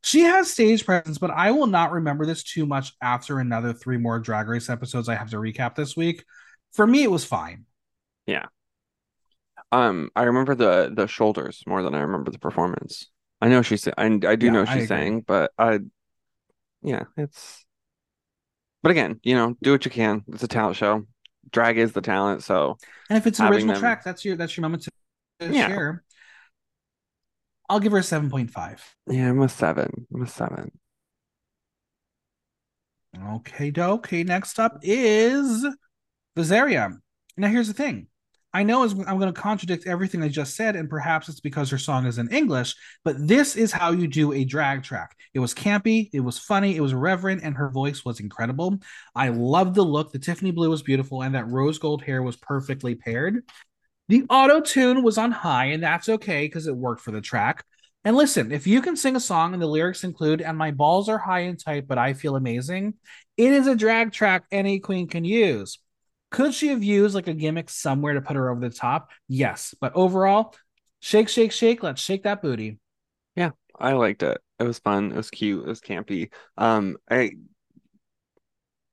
She has stage presence, but I will not remember this too much after another three more Drag Race episodes I have to recap this week. For me, it was fine. Yeah. Um, I remember the the shoulders more than I remember the performance. I know she's I I do Yeah, know she's saying, but I yeah, it's but again, you know, do what you can. It's a talent show. Drag is the talent, so And if it's an original them- track, that's your that's your moment to, Yeah. share. I'll give her a 7.5. yeah, I'm a seven. I'm a seven. Okay, do okay. Next up is Vezirja. Now, here's the thing. I know is- I'm going to contradict everything I just said, and perhaps it's because her song is in English, but this is how you do a drag track. It was campy, it was funny, it was reverent, and her voice was incredible. I loved the look. The Tiffany blue was beautiful, and that rose gold hair was perfectly paired. The auto tune was on high, and that's okay because it worked for the track. And listen, if you can sing a song and the lyrics include, and my balls are high and tight, but I feel amazing, it is a drag track any queen can use. Could she have used like a gimmick somewhere to put her over the top? Yes. But overall, shake, shake, shake. Let's shake that booty. Yeah, I liked it. It was fun. It was cute. It was campy. Um, I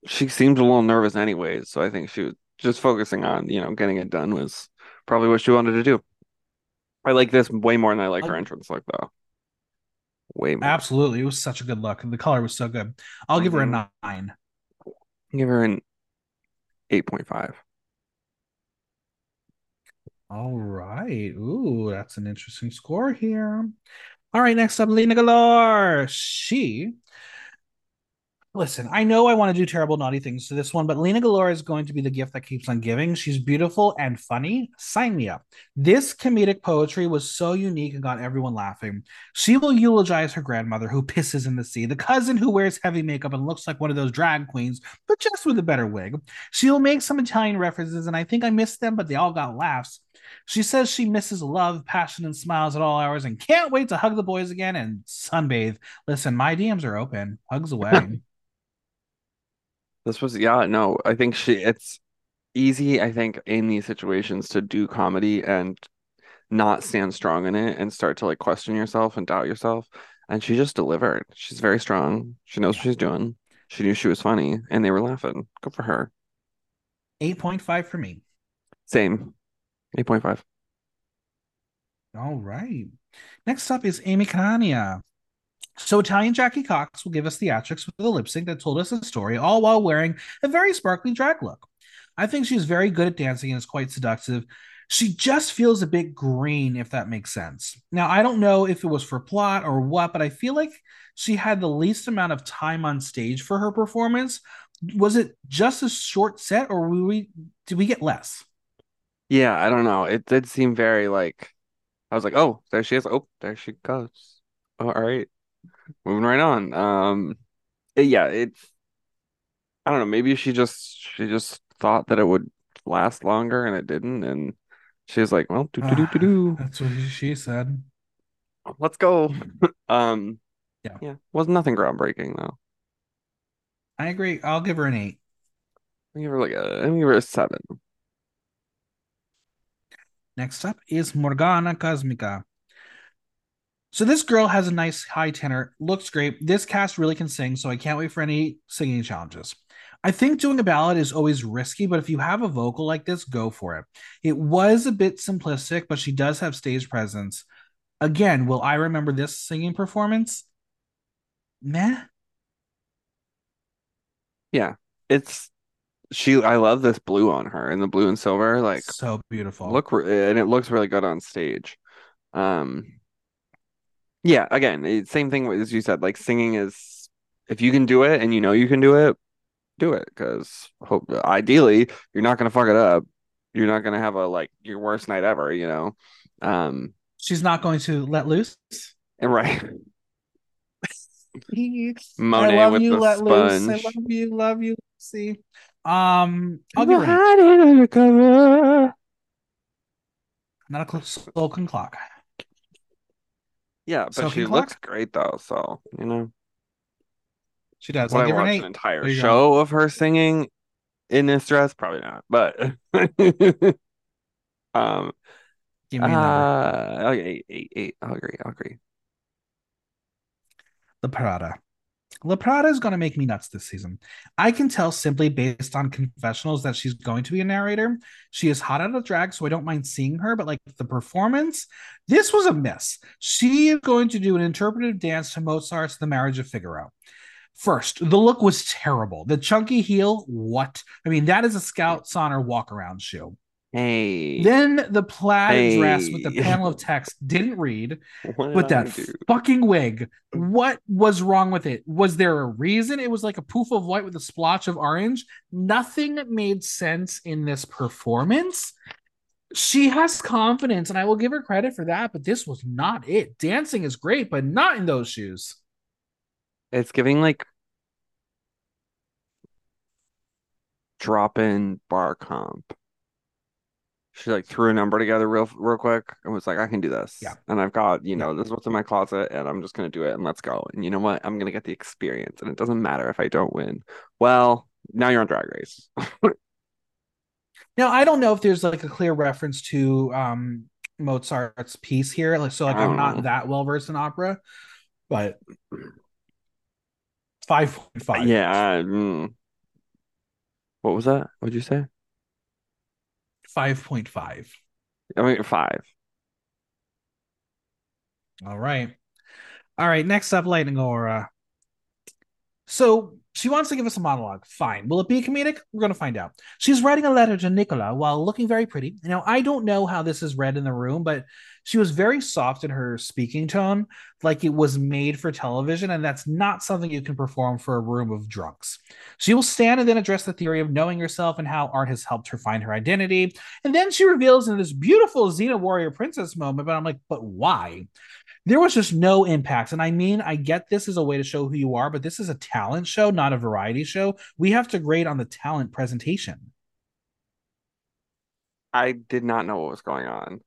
she seemed a little nervous anyways, so I think she was just focusing on, you know, getting it done was probably what she wanted to do. I like this way more than I like her entrance look though. Way more. Absolutely. It was such a good look. And the color was so good. I'll give her a Mhm. nine. Give her an 8.5. All right. Ooh, that's an interesting score here. All right, next up, Lina Galore. She. Listen, I know I want to do terrible, naughty things to this one, but Lina Galore is going to be the gift that keeps on giving. She's beautiful and funny. Sign me up. This comedic poetry was so unique and got everyone laughing. She will eulogize her grandmother who pisses in the sea, the cousin who wears heavy makeup and looks like one of those drag queens, but just with a better wig. She'll make some Italian references, and I think I missed them, but they all got laughs. She says she misses love, passion, and smiles at all hours and can't wait to hug the boys again and sunbathe. Listen, my DMs are open. Hugs [laughs] away. This was yeah, no, I think she it's easy, I think, in these situations to do comedy and not stand strong in it and start to like question yourself and doubt yourself. And she just delivered. She's very strong. She knows what she's doing. She knew she was funny and they were laughing. Good for her. 8.5 for me. Same. 8.5. All right. Next up is Amy Canania. So Italian Jackie Cox will give us theatrics with a lip sync that told us a story, all while wearing a very sparkly drag look. I think she's very good at dancing and is quite seductive. She just feels a bit green, if that makes sense. Now, I don't know if it was for plot or what, but I feel like she had the least amount of time on stage for her performance. Was it just a short set, or we did we get less? Yeah, I don't know. It did seem very like I was like, oh, there she is. Oh, there she goes. Oh, all right. Moving right on. Um yeah, it's I don't know, maybe she just she just thought that it would last longer and it didn't, and she was like, well, do do do do do. That's what she said. Let's go. [laughs] Um Yeah. yeah, was nothing groundbreaking though. I agree. I'll give her an eight. I give her like a I give her a seven. Next up is Morgana Cosmica. So this girl has a nice high tenor, looks great. This cast really can sing, so I can't wait for any singing challenges. I think doing a ballad is always risky, but if you have a vocal like this, go for it. It was a bit simplistic, but she does have stage presence. Again, will I remember this singing performance? Meh. Yeah. It's she I love this blue on her and the blue and silver like so beautiful. look and it looks really good on stage. Um yeah, again, same thing as you said, like singing is if you can do it and you know you can do it, do it because hope ideally you're not gonna fuck it up. you're not gonna have a like your worst night ever, you know. Um, she's not going to let loose. and right. [laughs] I love with you, the let loose. I love you, love you. See, um, I'll give People her an eight. hide it undercover. not a cl- spoken clock. Yeah, but Soaking she clock? looks great though, so you know. She does. Would I'll I give her an watch eight. an entire There you go. show of her singing in this dress? Probably not. But [laughs] um Give me a number. uh okay, eight, eight, eight. I'll agree. I'll agree. the Prada. La Prada is going to make me nuts this season. I can tell simply based on confessionals that she's going to be a narrator. She is hot out of drag, so I don't mind seeing her, but like the performance, this was a miss. She is going to do an interpretive dance to Mozart's The Marriage of Figaro. First, the look was terrible. The chunky heel, what? I mean, that is a Scout Sonner walk around shoe. Hey, Then the plaid dress with the [laughs] panel of text didn't read. what did But that fucking wig, what was wrong with it? Was there a reason it was like a poof of white with a splotch of orange? Nothing made sense in this performance. She has confidence, and I will give her credit for that, but this was not it. Dancing is great, but not in those shoes. It's giving like drop in bar comp. She like threw a number together real real quick and was like, I can do this. Yeah. And I've got, you know, this is what's in my closet and I'm just gonna do it and let's go. And you know what? I'm gonna get the experience and it doesn't matter if I don't win. Well, now you're on Drag Race. [laughs] Now, I don't know if there's like a clear reference to um Mozart's piece here. Like, so like I'm not know. that well versed in opera, but five point five. Yeah. mm. What was that? What'd you say? Five point five. I mean five. All right. All right. Next up, Lightning Aura. So she wants to give us a monologue. Fine. Will it be comedic? We're going to find out. She's writing a letter to Nicola while looking very pretty. Now, I don't know how this is read in the room, but she was very soft in her speaking tone, like it was made for television. And that's not something you can perform for a room of drunks. She will stand and then address the theory of knowing herself and how art has helped her find her identity. And then she reveals in this beautiful Xena Warrior Princess moment, but I'm like, but why? There was just no impact. And I mean, I get this is a way to show who you are, but this is a talent show, not a variety show. We have to grade on the talent presentation. I did not know what was going on.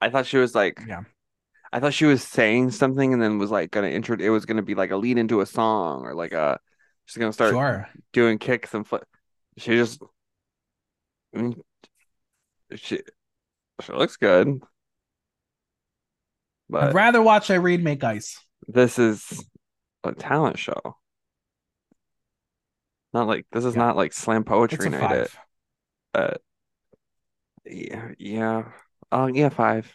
I thought she was like Yeah. I thought she was saying something and then was like gonna intro it was gonna be like a lead into a song or like a she's gonna start Sure. doing kicks and flip. She just I mean she she looks good. I'd rather watch Irene make ice. this is a talent show. Not like this is Yeah. not like slam poetry night five. at uh yeah yeah. Oh yeah, five.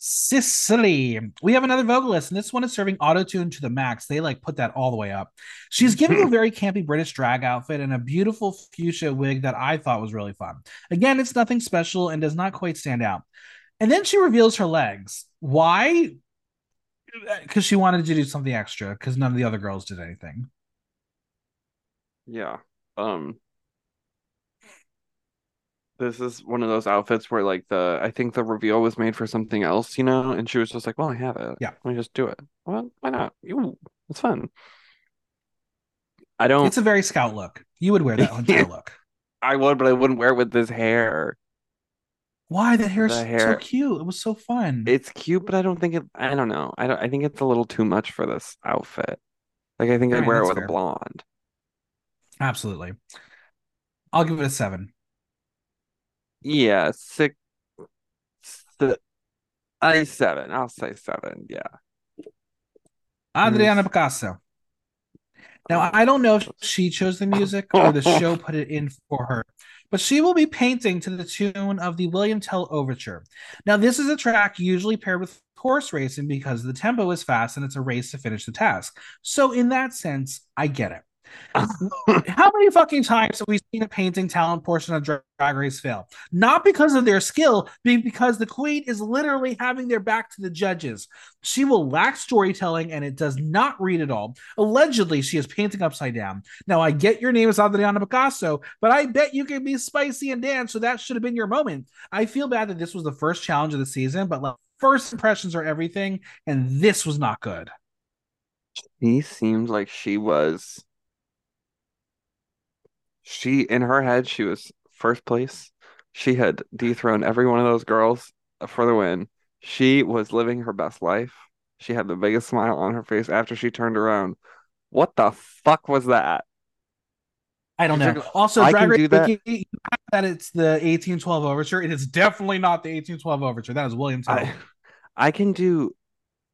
Sicily. We have another vocalist, and this one is serving auto tune to the max. They like put that all the way up. She's [laughs] giving a very campy British drag outfit and a beautiful fuchsia wig that I thought was really fun. Again, it's nothing special and does not quite stand out. And then she reveals her legs. Why? Because she wanted to do something extra, because none of the other girls did anything. Yeah. Um this is one of those outfits where like the I think the reveal was made for something else, you know, and she was just like, "Well, I have it. Yeah. Let me just do it." Well, why not? Ooh, it's fun. I don't It's a very scout look. You would wear that [laughs] entire look. I would, but I wouldn't wear it with this hair. Why? That hair's The so hair- cute. It was so fun. It's cute, but I don't think it I don't know. I don't I think it's a little too much for this outfit. Like I think I'd wear it with fair. a blonde. Absolutely. I'll give it a seven. Yeah, six, si- I seven. I'll say seven. Yeah. Adriana Picasso. Now, I don't know if she chose the music or the show put it in for her, but she will be painting to the tune of the William Tell Overture. Now, this is a track usually paired with horse racing because the tempo is fast and it's a race to finish the task. So, in that sense, I get it. How many fucking times have we seen a painting talent portion of Drag Race fail? Not because of their skill, but because the queen is literally having their back to the judges. She will lack storytelling and it does not read at all. Allegedly, she is painting upside down. Now, I get your name is Adriana Picasso, but I bet you can be spicy and dance, so that should have been your moment. I feel bad that this was the first challenge of the season, but like, first impressions are everything, and this was not good. She seemed like she was she in her head she was first place. She had dethroned every one of those girls for the win. She was living her best life. She had the biggest smile on her face after she turned around. What the fuck was that? I don't know. Also, I Drag Race that. that it's the 1812 overture. It is definitely not the 1812 overture. That is William I, I can do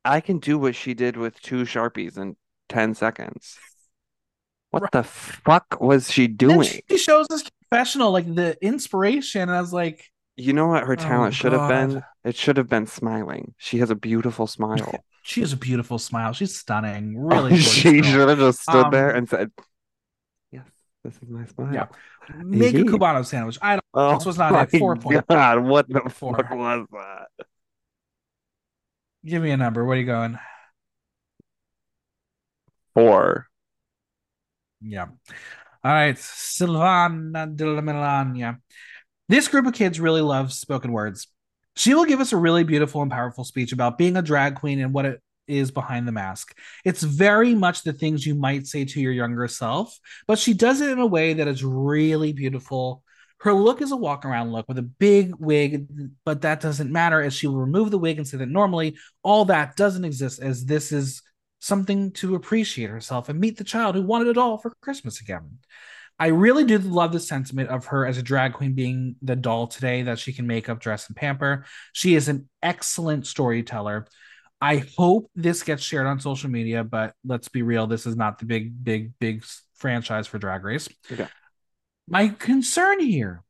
I can do what she did with two Sharpies in 10 seconds. What right. the fuck was she doing? She shows us professional, like the inspiration. And I was like, you know what her talent oh, should have been? It should have been smiling. She has a beautiful smile. [laughs] she has a beautiful smile. She's stunning. [laughs] Really, she should have just stood um, there and said, "Yes, this is my smile." Yeah. Make a cubano sandwich. I don't. Oh, this was not it. Four points. [laughs] God, what the Four. fuck was that? Give me a number. What are you going? Four. Yeah. All right. Silvana Della Magliana. This group of kids really loves spoken words. She will give us a really beautiful and powerful speech about being a drag queen and what it is behind the mask. It's very much the things you might say to your younger self, but she does it in a way that is really beautiful. Her look is a walk around look with a big wig, but that doesn't matter as she will remove the wig and say that normally all that doesn't exist as this is something to appreciate herself and meet the child who wanted it all for Christmas again. I really do love the sentiment of her as a drag queen being the doll today that she can make up, dress, and pamper. She is an excellent storyteller. I hope this gets shared on social media, but let's be real, this is not the big, big, big franchise for Drag Race. Okay. My concern here,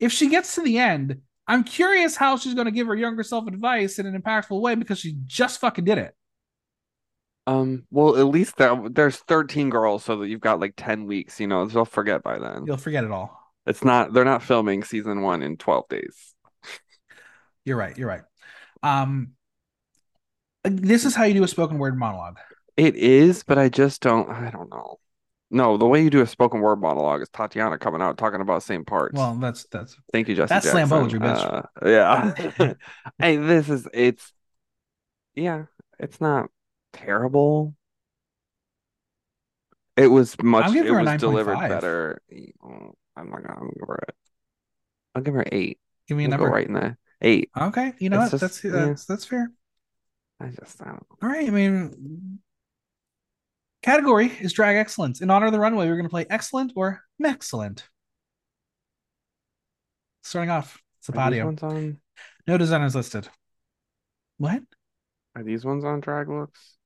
if she gets to the end, I'm curious how she's going to give her younger self advice in an impactful way because she just fucking did it. Um, well, at least that there's 13 girls, so that you've got like 10 weeks, you know, they'll forget by then. You'll forget it all. It's not they're not filming season one in 12 days. You're right, you're right. Um this is how you do a spoken word monologue. It is, but I just don't I don't know. No, the way you do a spoken word monologue is Tatiana coming out talking about same parts. Well, that's that's thank you, Jesse. That's Jackson. slam poetry, bitch. Uh, yeah. [laughs] [laughs] hey, this is it's yeah, it's not terrible. It was much. It was delivered better. I'm not gonna give her it. I'll give her eight. Give me a we'll number. right in there. Eight. Okay. You know it's what? Just, that's uh, that's that's fair. I just I don't. All right. I mean, category is drag excellence. In honor of the runway, we're going to play excellent or excellent. Starting off, Sypario. On... No designers listed. What? Are these ones on drag looks?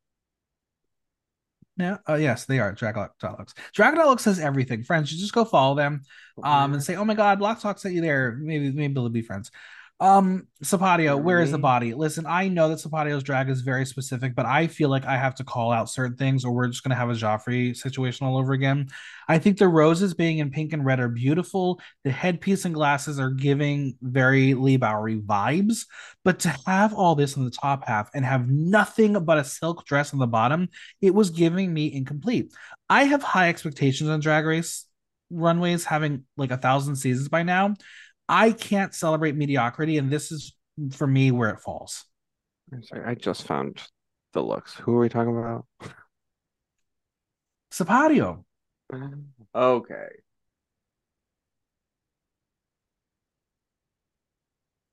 Yeah. Uh, yes, they are. Dragalux. Dragalux says everything. Friends, you just go follow them, um, and say, "Oh my God, Block Talk sent you there." Maybe, maybe they'll be friends. Um, Sypario, where is the body? Listen, I know that Sypario's drag is very specific, but I feel like I have to call out certain things, or we're just gonna have a Joffrey situation all over again. I think the roses being in pink and red are beautiful. The headpiece and glasses are giving very Leigh Bowery vibes, but to have all this in the top half and have nothing but a silk dress on the bottom, it was giving me incomplete. I have high expectations on Drag Race runways having like a thousand seasons by now I can't celebrate mediocrity, and this is for me where it falls. I'm sorry, I just found the looks. Who are we talking about? Sypario. Ah, okay.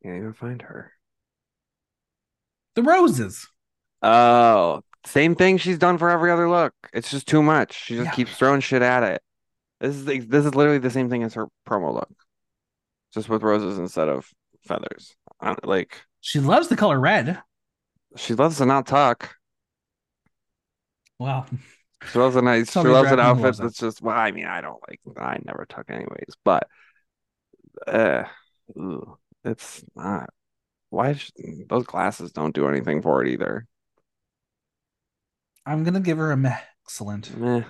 Can't even find her. The roses. Oh, same thing she's done for every other look. It's just too much. She just yeah. keeps throwing shit at it. This is this is literally the same thing as her promo look just with roses instead of feathers. Like she loves the color red. She loves to not talk. Wow. She loves a nice. she loves an outfit that's just. Well, I mean, I don't like. I never tuck anyways, but uh, it's not. Why should, those glasses don't do anything for it either. I'm gonna give her a meh, excellent. Meh.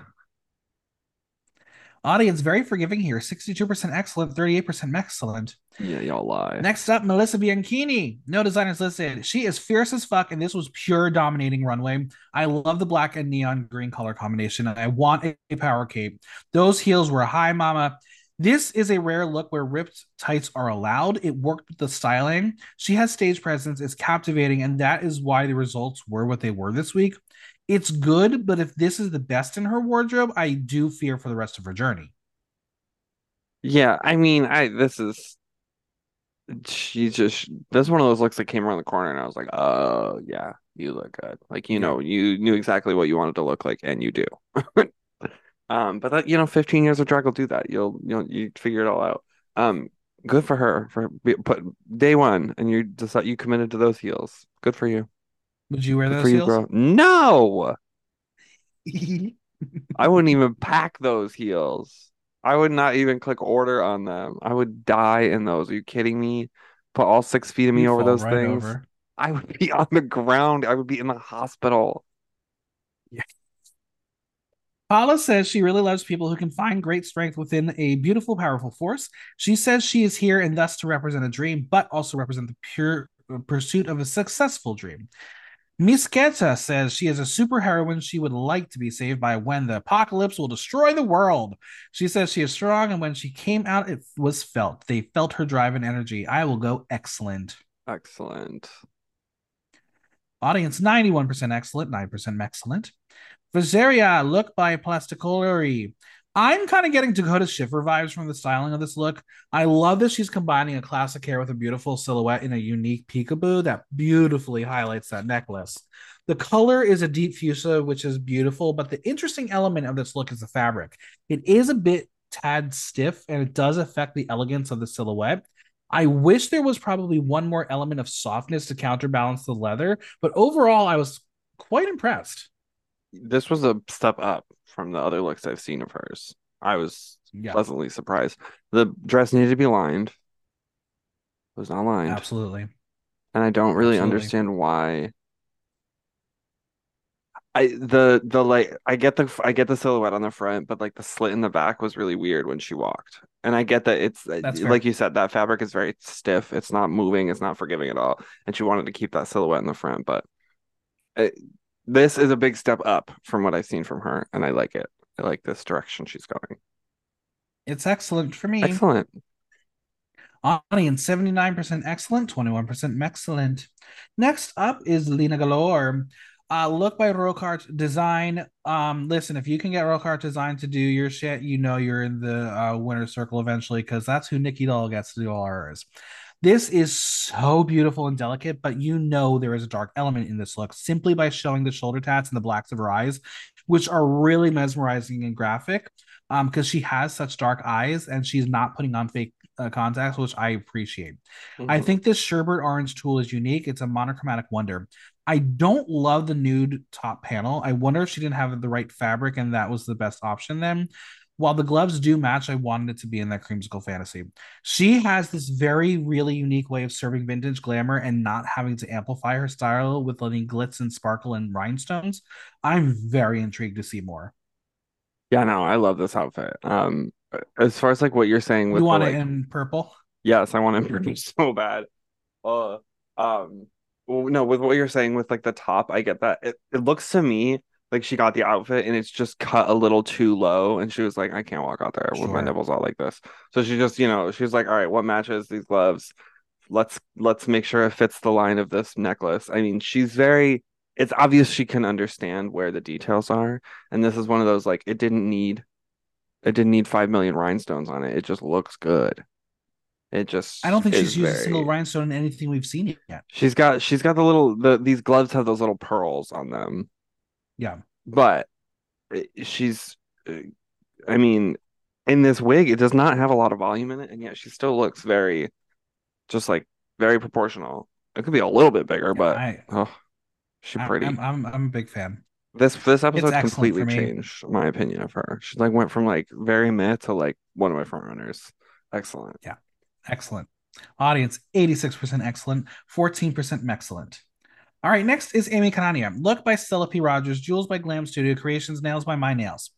Audience very forgiving here. 62% excellent, 38% excellent. Yeah, y'all lie. Next up, Melissa Bianchini. No designers listed. She is fierce as fuck, and this was pure dominating runway. I love the black and neon green color combination, and I want a power cape. Those heels were high, mama. This is a rare look where ripped tights are allowed. It worked with the styling. She has stage presence, it's captivating, and that is why the results were what they were this week. It's good, but if this is the best in her wardrobe, I do fear for the rest of her journey. Yeah, I mean, I this is she just that's one of those looks that came around the corner and I was like, oh yeah, you look good. Like you yeah. know, you knew exactly what you wanted to look like, and you do. [laughs] um, but that you know, 15 years of drag will do that. You'll you'll you figure it all out. Um, good for her for put day one, and you decide you committed to those heels. Good for you. Would you wear those heels? You, no. [laughs] I wouldn't even pack those heels. I would not even click order on them. I would die in those. Are you kidding me? Put all six feet of me You'd over those right things. Over. I would be on the ground. I would be in the hospital. Paola says she really loves people who can find great strength within a beautiful, powerful force. She says she is here and thus to represent a dream, but also represent the pure pursuit of a successful dream. Myss Keta says she is a superheroine she would like to be saved by when the apocalypse will destroy the world. She says she is strong, and when she came out, it was felt. They felt her drive and energy. I will go excellent. Excellent. Audience 91% excellent, 9% excellent. Vezirja, look by Plasticolori. I'm kind of getting Dakota Schiffer vibes from the styling of this look. I love that she's combining a classic hair with a beautiful silhouette in a unique peekaboo that beautifully highlights that necklace. The color is a deep fuchsia, which is beautiful, but the interesting element of this look is the fabric. It is a bit tad stiff and it does affect the elegance of the silhouette. I wish there was probably one more element of softness to counterbalance the leather, but overall, I was quite impressed. This was a step up from the other looks I've seen of hers. I was yeah. pleasantly surprised. The dress needed to be lined. It was not lined. Absolutely. And I don't really Absolutely. understand why. I the the like I get the I get the silhouette on the front, but like the slit in the back was really weird when she walked. And I get that it's uh, That's like fair. you said that fabric is very stiff. It's not moving. It's not forgiving at all. And she wanted to keep that silhouette in the front, but it, this is a big step up from what I've seen from her, and I like it. I like this direction she's going. It's excellent for me. Excellent. Audience 79% excellent, 21% excellent. Next up is Lina Galore. Uh, look by Rocart Design. Um, listen, if you can get Rocart Design to do your shit, you know you're in the uh, winner circle eventually because that's who Nicky Doll gets to do all hers. This is so beautiful and delicate, but you know there is a dark element in this look simply by showing the shoulder tats and the blacks of her eyes, which are really mesmerizing and graphic. Um, because she has such dark eyes and she's not putting on fake uh, contacts, which I appreciate. Mm-hmm. I think this sherbet orange tulle is unique. It's a monochromatic wonder. I don't love the nude top panel. I wonder if she didn't have the right fabric and that was the best option then while the gloves do match, I wanted it to be in that creamsicle fantasy. She has this very, really unique way of serving vintage glamour and not having to amplify her style with letting glitz and sparkle and rhinestones. I'm very intrigued to see more. Yeah, no, I love this outfit. Um, as far as like what you're saying, with you want the, it like, in purple? Yes, I want it in purple [laughs] so bad. Uh, um, well, no, with what you're saying with like the top, I get that. It, it looks to me like she got the outfit and it's just cut a little too low and she was like i can't walk out there sure. with my nipples out like this so she just you know she was like all right what matches these gloves let's let's make sure it fits the line of this necklace i mean she's very it's obvious she can understand where the details are and this is one of those like it didn't need it didn't need 5 million rhinestones on it it just looks good it just I don't think she's used very... a single rhinestone in anything we've seen yet. She's got she's got the little the these gloves have those little pearls on them. Yeah. But she's, uh, I mean, in this wig, it does not have a lot of volume in it, and yet she still looks very, just like very proportional. It could be a little bit bigger, yeah, but I, oh, she's pretty. I'm, I'm, I'm a big fan. This this episode completely changed my opinion of her. She like went from like very meh to like one of my front runners. Excellent. Yeah, excellent. Audience 86% excellent, 14% excellent. All right, next is Amy Kanania. Look by Stella P. Rogers, Jewels by Glam Studio, Creations, Nails by My Nails.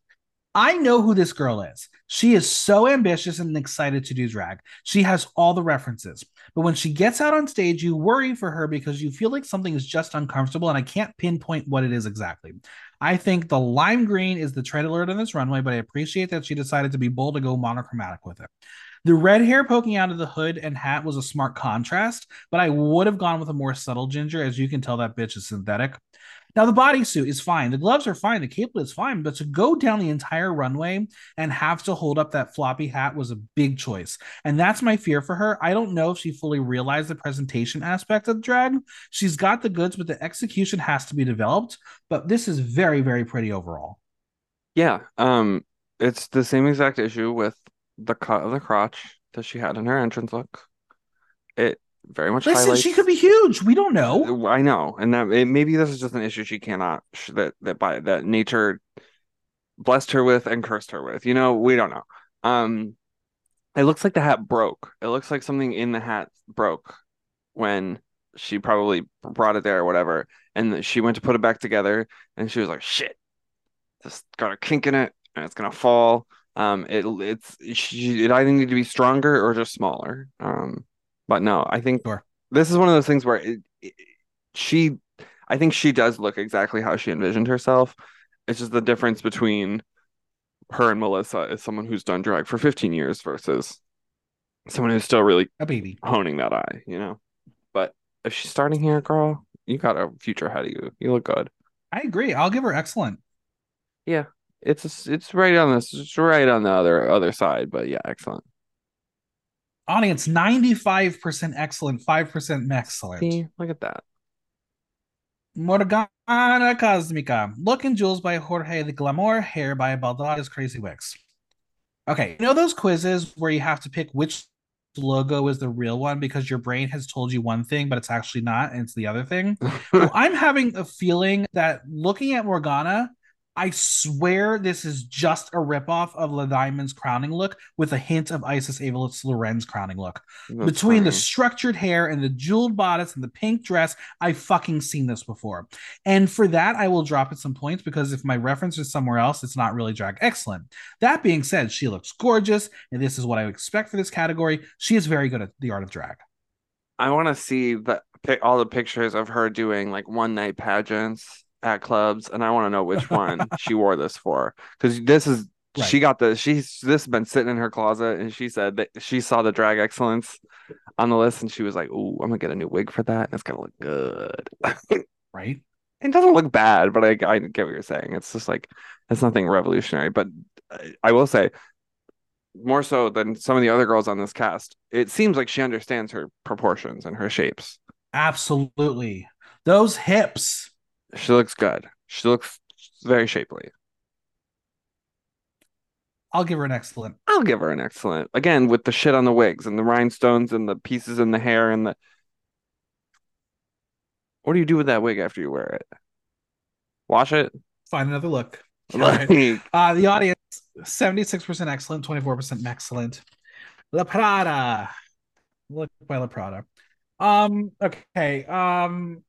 I know who this girl is. She is so ambitious and excited to do drag. She has all the references. But when she gets out on stage, you worry for her because you feel like something is just uncomfortable, and I can't pinpoint what it is exactly. I think the lime green is the trend alert on this runway, but I appreciate that she decided to be bold to go monochromatic with it. The red hair poking out of the hood and hat was a smart contrast, but I would have gone with a more subtle ginger. As you can tell, that bitch is synthetic. Now the bodysuit is fine, the gloves are fine, the cape is fine, but to go down the entire runway and have to hold up that floppy hat was a big choice, and that's my fear for her. I don't know if she fully realized the presentation aspect of drag. She's got the goods, but the execution has to be developed. But this is very, very pretty overall. Yeah, um, it's the same exact issue with the cut of the crotch that she had in her entrance look. It very much Listen, highlights. she could be huge. We don't know. I know, and that it, maybe this is just an issue she cannot that that by that nature blessed her with and cursed her with. You know, we don't know. Um, it looks like the hat broke. It looks like something in the hat broke when she probably brought it there or whatever, and she went to put it back together, and she was like, "Shit, this got a kink in it, and it's gonna fall." Um, it it's she it either need to be stronger or just smaller. Um, but no, I think Sure. this is one of those things where it, it, she, I think she does look exactly how she envisioned herself. It's just the difference between her and Melissa is someone who's done drag for 15 years versus someone who's still really A baby. honing that eye, you know. But if she's starting here, girl, you got a future ahead of you. You look good. I agree. I'll give her excellent. Yeah, it's it's right on this, it's right on the other other side. But yeah, excellent. Audience 95% excellent, 5% excellent. See, look at that. Morgana Cosmica. Look and Jewels by Jorge the Glamour. Hair by Baldada's Crazy Wigs. Okay, you know those quizzes where you have to pick which logo is the real one because your brain has told you one thing, but it's actually not, and it's the other thing? [laughs] well, I'm having a feeling that looking at Morgana, I swear this is just a ripoff of La Diamond's crowning look with a hint of Isis Ava Loren's crowning look. That's Between the structured hair and the jeweled bodice and the pink dress, I've fucking seen this before. And for that, I will drop it some points because if my reference is somewhere else, it's not really drag excellent. That being said, she looks gorgeous, and this is what I would expect for this category. She is very good at the art of drag. I want to see the all the pictures of her doing like one night pageants at clubs, and I want to know which one [laughs] she wore this for because this is Right. she got the she's this has been sitting in her closet, and she said that she saw the drag excellence on the list, and she was like, oh I'm gonna get a new wig for that, and it's gonna look good." [laughs] Right? it doesn't look bad, but I I get what you're saying. It's just like it's nothing revolutionary, but I- I will say more so than some of the other girls on this cast, it seems like she understands her proportions and her shapes. Absolutely. Those hips. She looks good. She looks very shapely. I'll give her an excellent. I'll give her an excellent. Again, with the shit on the wigs and the rhinestones and the pieces in the hair and the. What do you do with that wig after you wear it? Wash it? Find another look. [laughs] Uh, the audience 76% excellent, 24% excellent. La Prada. Look by La Prada. Um, okay. Um,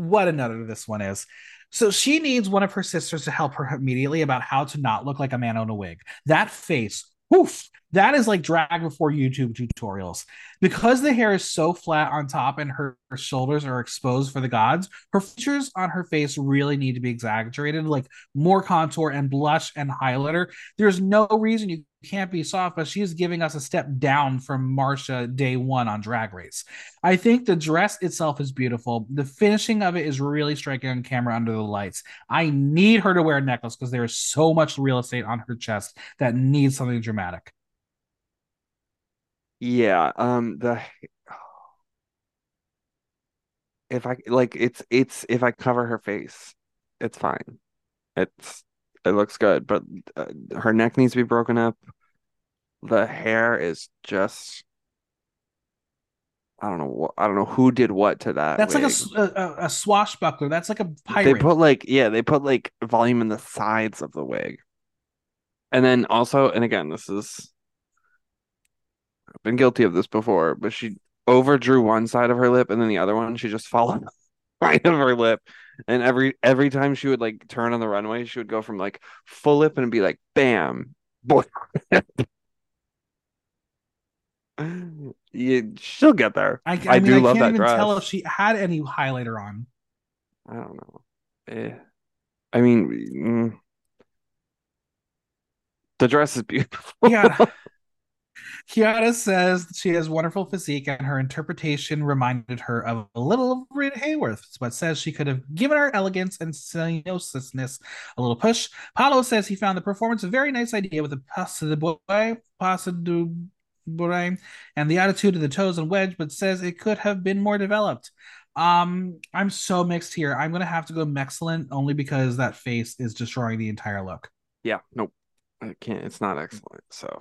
what another this one is. So she needs one of her sisters to help her immediately about how to not look like a man on a wig. That face, woof, that is like drag before YouTube tutorials. Because the hair is so flat on top and her, her shoulders are exposed for the gods, her features on her face really need to be exaggerated, like more contour and blush and highlighter. There's no reason you can't be soft, but she's giving us a step down from Marsha day one on Drag Race. I think the dress itself is beautiful. The finishing of it is really striking on camera under the lights. I need her to wear a necklace because there is so much real estate on her chest that needs something dramatic. Yeah, um, the if I like it's it's if I cover her face, it's fine. It's it looks good, but uh, her neck needs to be broken up. The hair is just I don't know what I don't know who did what to that. That's like a wig. s- a, a- a swashbuckler. That's like a pirate. They put like yeah, they put like volume in the sides of the wig. And then also, and again, this is been guilty of this before, but she overdrew one side of her lip and then the other one she just [laughs] followed right of her lip And every every time she would like turn on the runway, she would go from like full lip and be like, bam, boy. [laughs] you, she'll get there. I, I, I mean, do I love can't that even dress. tell if she had any highlighter on. I don't know. Eh. I mean, mm, the dress is [laughs] beautiful. Yeah. Chiara says she has wonderful physique and her interpretation reminded her of a little of Rita Hayworth, but says she could have given her elegance and sensuousness a little push. Paulo says he found the performance a very nice idea with the paso de boy, paso de boy, and the attitude of the toes and wedge, but says it could have been more developed. Um, I'm so mixed here. I'm gonna have to go excellent only because that face is destroying the entire look. Yeah, nope. I can't. It's not excellent. So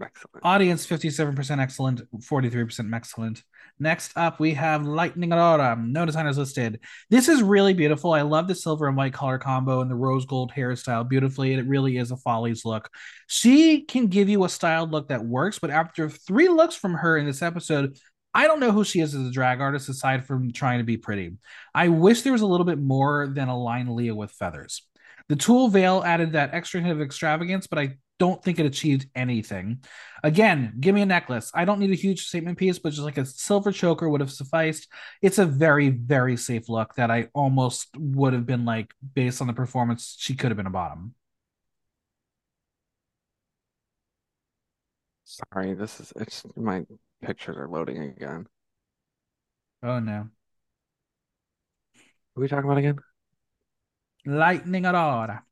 excellent. Audience 57% excellent, 43% excellent. Next up, we have Lightning Aurora. No designers listed. This is really beautiful. I love the silver and white color combo and the rose gold hairstyle beautifully. It really is a Follies look. She can give you a styled look that works, but after three looks from her in this episode, I don't know who she is as a drag artist aside from trying to be pretty. I wish there was a little bit more than a line Leah with feathers. The tulle veil added that extra hint of extravagance, but I don't think it achieved anything. Again, give me a necklace. I don't need a huge statement piece, but just like a silver choker would have sufficed. It's a very, very safe look that I almost would have been like, based on the performance, she could have been a bottom. Sorry, this is it's my pictures are loading again. Oh no. What are we talking about again? Lightning Aurora.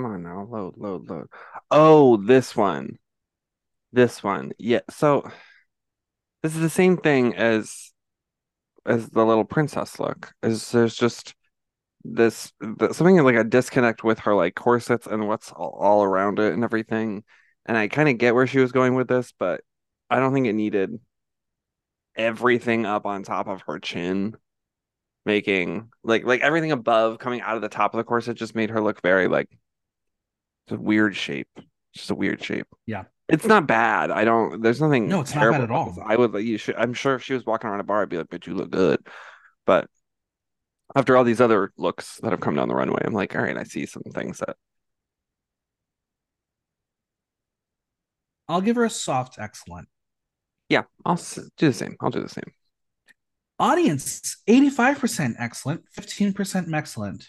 Come on now, load, load, load. Oh, this one. This one. Yeah, so this is the same thing as as the little princess look. Is there's just this the, something like a disconnect with her like corsets and what's all, all around it and everything. And I kind of get where she was going with this, but I don't think it needed everything up on top of her chin making like like everything above coming out of the top of the corset just made her look very like it's a weird shape It's just a weird shape Yeah. it's not bad i don't there's nothing No, it's not bad at all. i would like you should i'm sure if she was walking around a bar i'd be like but you look good but after all these other looks that have come down the runway i'm like all right i see some things that I'll give her a soft excellent. yeah i'll do the same i'll do the same Audience 85% excellent, 15% excellent.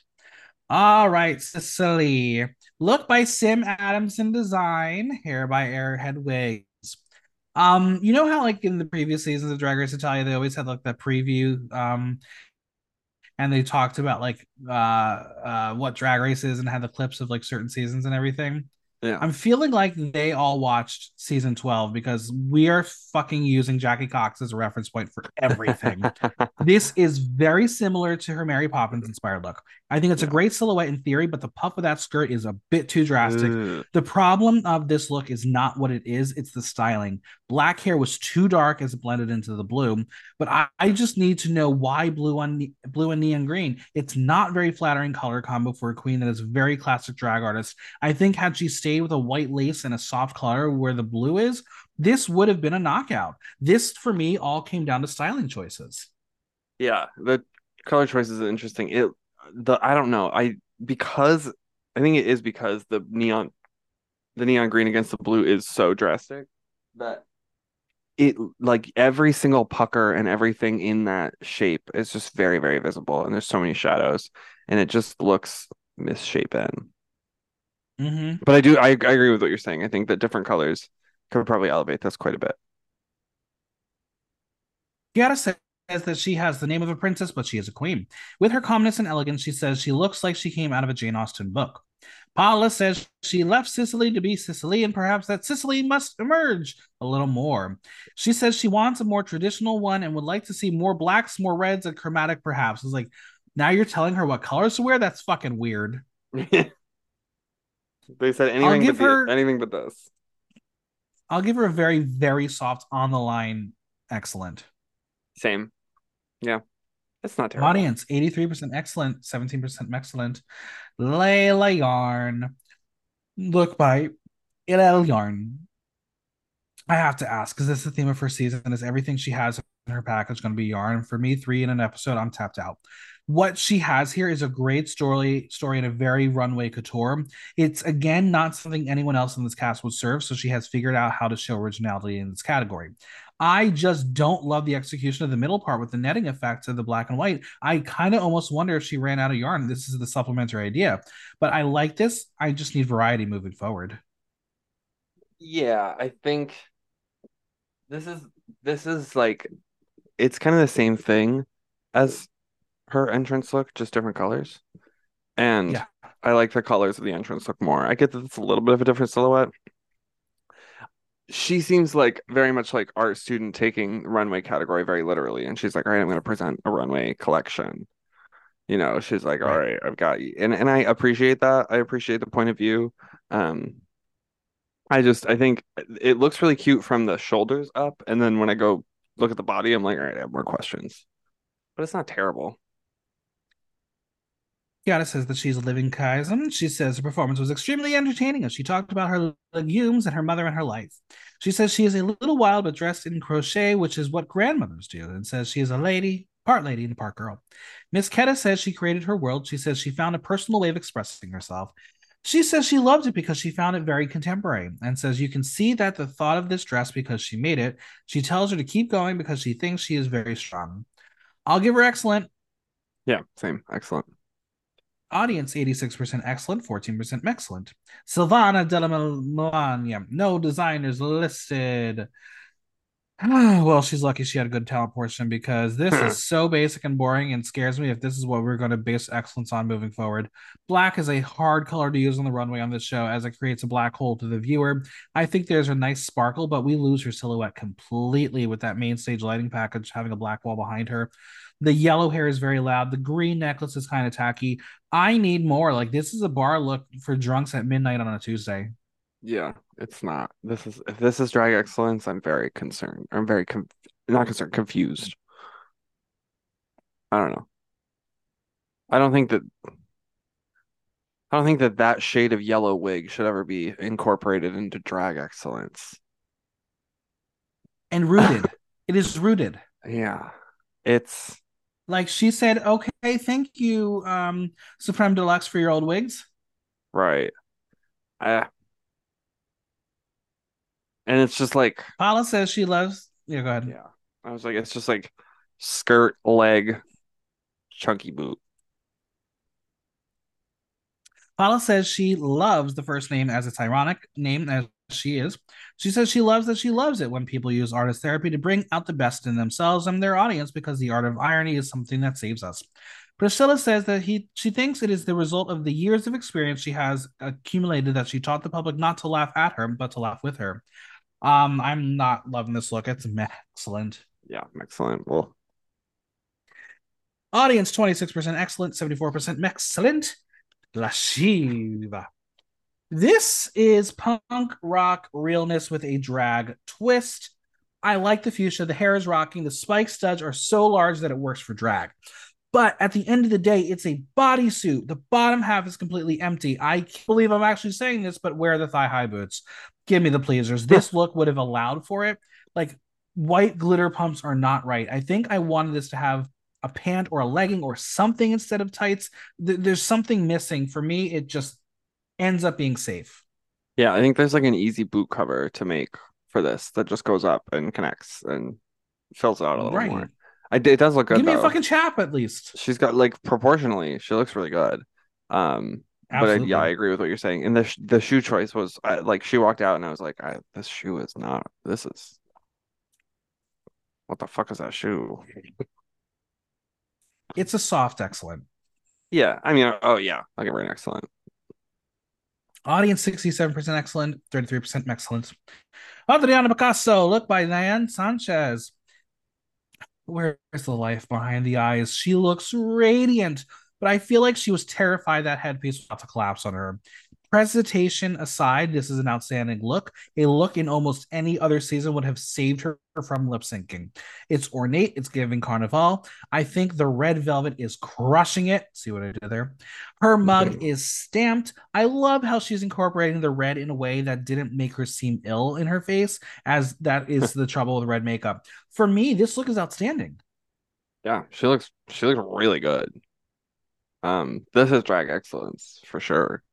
All right, Cicely. Look by Sim Adamson Design, hair by Airhead Wigs. Um, you know how like in the previous seasons of Drag Race Italia, they always had like that preview, um, and they talked about like uh uh what Drag Race is and had the clips of like certain seasons and everything. yeah I'm feeling like they all watched season 12 because we are fucking using Jackie Cox as a reference point for everything. [laughs] this is very similar to her Mary Poppins inspired look. I think it's a great silhouette in theory, but the puff of that skirt is a bit too drastic. Ugh. The problem of this look is not what it is, it's the styling. Black hair was too dark as it blended into the blue, but I, I just need to know why blue on blue and neon green. It's not very flattering color combo for a queen that is a very classic drag artist. I think had she stayed with a white lace and a soft color where the blue is, this would have been a knockout. This for me all came down to styling choices. Yeah, the color choice is interesting. It the I don't know. I because I think it is because the neon the neon green against the blue is so drastic that it like every single pucker and everything in that shape is just very very visible and there's so many shadows and it just looks misshapen. Mm-hmm. But I do I, I agree with what you're saying. I think that different colors could probably elevate this quite a bit. Chiara says that she has the name of a princess, but she is a queen. With her calmness and elegance, she says she looks like she came out of a Jane Austen book. Paola says she left Sicily to be Sicily, and perhaps that Sicily must emerge a little more. She says she wants a more traditional one and would like to see more blacks, more reds, and chromatic, perhaps. It's like, now you're telling her what colors to wear? That's fucking weird. [laughs] they said anything but the- her- anything but this. I'll give her a very, very soft on the line excellent. Same. Yeah. It's not terrible. Audience 83% excellent, 17% excellent. Layla Yarn. Look by Ilel Yarn. I have to ask because this is the theme of her season is everything she has in her package going to be yarn. For me, three in an episode, I'm tapped out. What she has here is a great story, story and a very runway couture. It's again not something anyone else in this cast would serve, so she has figured out how to show originality in this category. I just don't love the execution of the middle part with the netting effects of the black and white. I kind of almost wonder if she ran out of yarn. This is the supplementary idea, but I like this. I just need variety moving forward. Yeah, I think this is this is like it's kind of the same thing as her entrance look, just different colors. And yeah. I like the colors of the entrance look more. I get that it's a little bit of a different silhouette. She seems like very much like art student taking runway category very literally. And she's like, all right, I'm going to present a runway collection. You know, she's like, all right, right I've got you. And and I appreciate that. I appreciate the point of view. Um, I just I think it looks really cute from the shoulders up, and then when I go look at the body, I'm like, all right, I have more questions. But it's not terrible. Chiara says that she's a living Kaizen. She says her performance was extremely entertaining as she talked about her legumes and her mother and her life. She says she is a little wild but dressed in crochet, which is what grandmothers do, and says she is a lady, part lady, and part girl. Myss Keta says she created her world. She says she found a personal way of expressing herself. She says she loved it because she found it very contemporary and says you can see that the thought of this dress because she made it. She tells her to keep going because she thinks she is very strong. I'll give her excellent. Yeah, same. Excellent. Audience 86% excellent, 14% excellent. Silvana Della Magliana, no designers listed. [sighs] well, she's lucky she had a good talent portion because this is hmm. so basic and boring and scares me if this is what we're going to base excellence on moving forward. Black is a hard color to use on the runway on this show as it creates a black hole to the viewer. I think there's a nice sparkle, but we lose her silhouette completely with that main stage lighting package having a black wall behind her. The yellow hair is very loud. The green necklace is kind of tacky. I need more. Like this is a bar look for drunks at midnight on a Tuesday. Yeah, it's not. This is if this is drag excellence, I'm very concerned. I'm very com- not concerned, confused. I don't know. I don't think that I don't think that that shade of yellow wig should ever be incorporated into drag excellence. And rooted. it is rooted. Yeah. It's like she said, "Okay, thank you, um, Supreme Deluxe for your old wigs." Right. Uh, and it's just like Paola says she loves. Yeah, go ahead. Yeah, I was like, it's just like skirt, leg, chunky boot. Paola says she loves the first name as its ironic name as she is. She says she loves that she loves it when people use artist therapy to bring out the best in themselves and their audience because the art of irony is something that saves us. Priscilla says that he she thinks it is the result of the years of experience she has accumulated that she taught the public not to laugh at her but to laugh with her. Um, I'm not loving this look. It's excellent. Yeah, excellent. Well, audience 26% excellent, 74% excellent. La Shiva. This is punk rock realness with a drag twist. I like the fuchsia. The hair is rocking. The spike studs are so large that it works for drag. But at the end of the day, it's a bodysuit. The bottom half is completely empty. I can't believe I'm actually saying this, but wear the thigh high boots. Give me the pleasers. This [laughs] look would have allowed for it. Like white glitter pumps are not right. I think I wanted this to have a pant or a legging or something instead of tights. There's something missing. For me, it just ends up being safe. Yeah, I think there's like an easy boot cover to make for this that just goes up and connects and fills out a little right. more. I, it does look good. Give me though. a fucking chap at least. She's got like proportionally, she looks really good. Um, Absolutely. but I, yeah, I agree with what you're saying. And the the shoe choice was I, like she walked out and I was like, I, this shoe is not. This is what the fuck is that shoe? it's a soft excellent. Yeah, I mean, oh yeah, I'll give her an excellent. Audience 67% excellent, 33% excellent. Adriana Picasso, look by Diane Sanchez. Where's the life behind the eyes? She looks radiant, but I feel like she was terrified that headpiece was about to collapse on her. Presentation aside, this is an outstanding look. A look in almost any other season would have saved her from lip syncing. It's ornate, it's giving carnival. I think the red velvet is crushing it. See what I did there? Her mug is stamped. I love how she's incorporating the red in a way that didn't make her seem ill in her face, as that is [laughs] the trouble with red makeup. For me, this look is outstanding. Yeah, she looks she looks really good. Um, this is drag excellence for sure.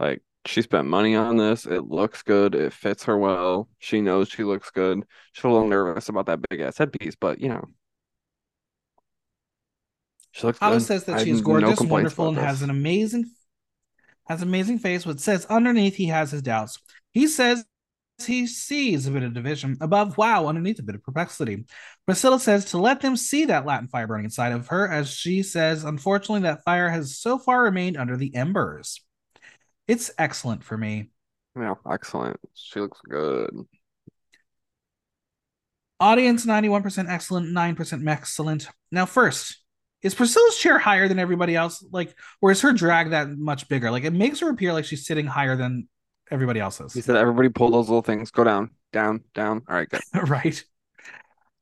Like she spent money on this. It looks good. It fits her well. She knows she looks good. She's a little nervous about that big ass headpiece, but you know, she looks Ava good. says that she's no gorgeous, complaints wonderful, and has an amazing has an amazing face. What says underneath he has his doubts. He says he sees a bit of division above wow underneath a bit of perplexity priscilla says to let them see that latin fire burning inside of her as she says unfortunately that fire has so far remained under the embers it's excellent for me Yeah, excellent. She looks good. audience 91% excellent 9% excellent now first is priscilla's chair higher than everybody else like or is her drag that much bigger like it makes her appear like she's sitting higher than everybody else's He said everybody pull those little things. Go down, down, down. All right, good. [laughs] right?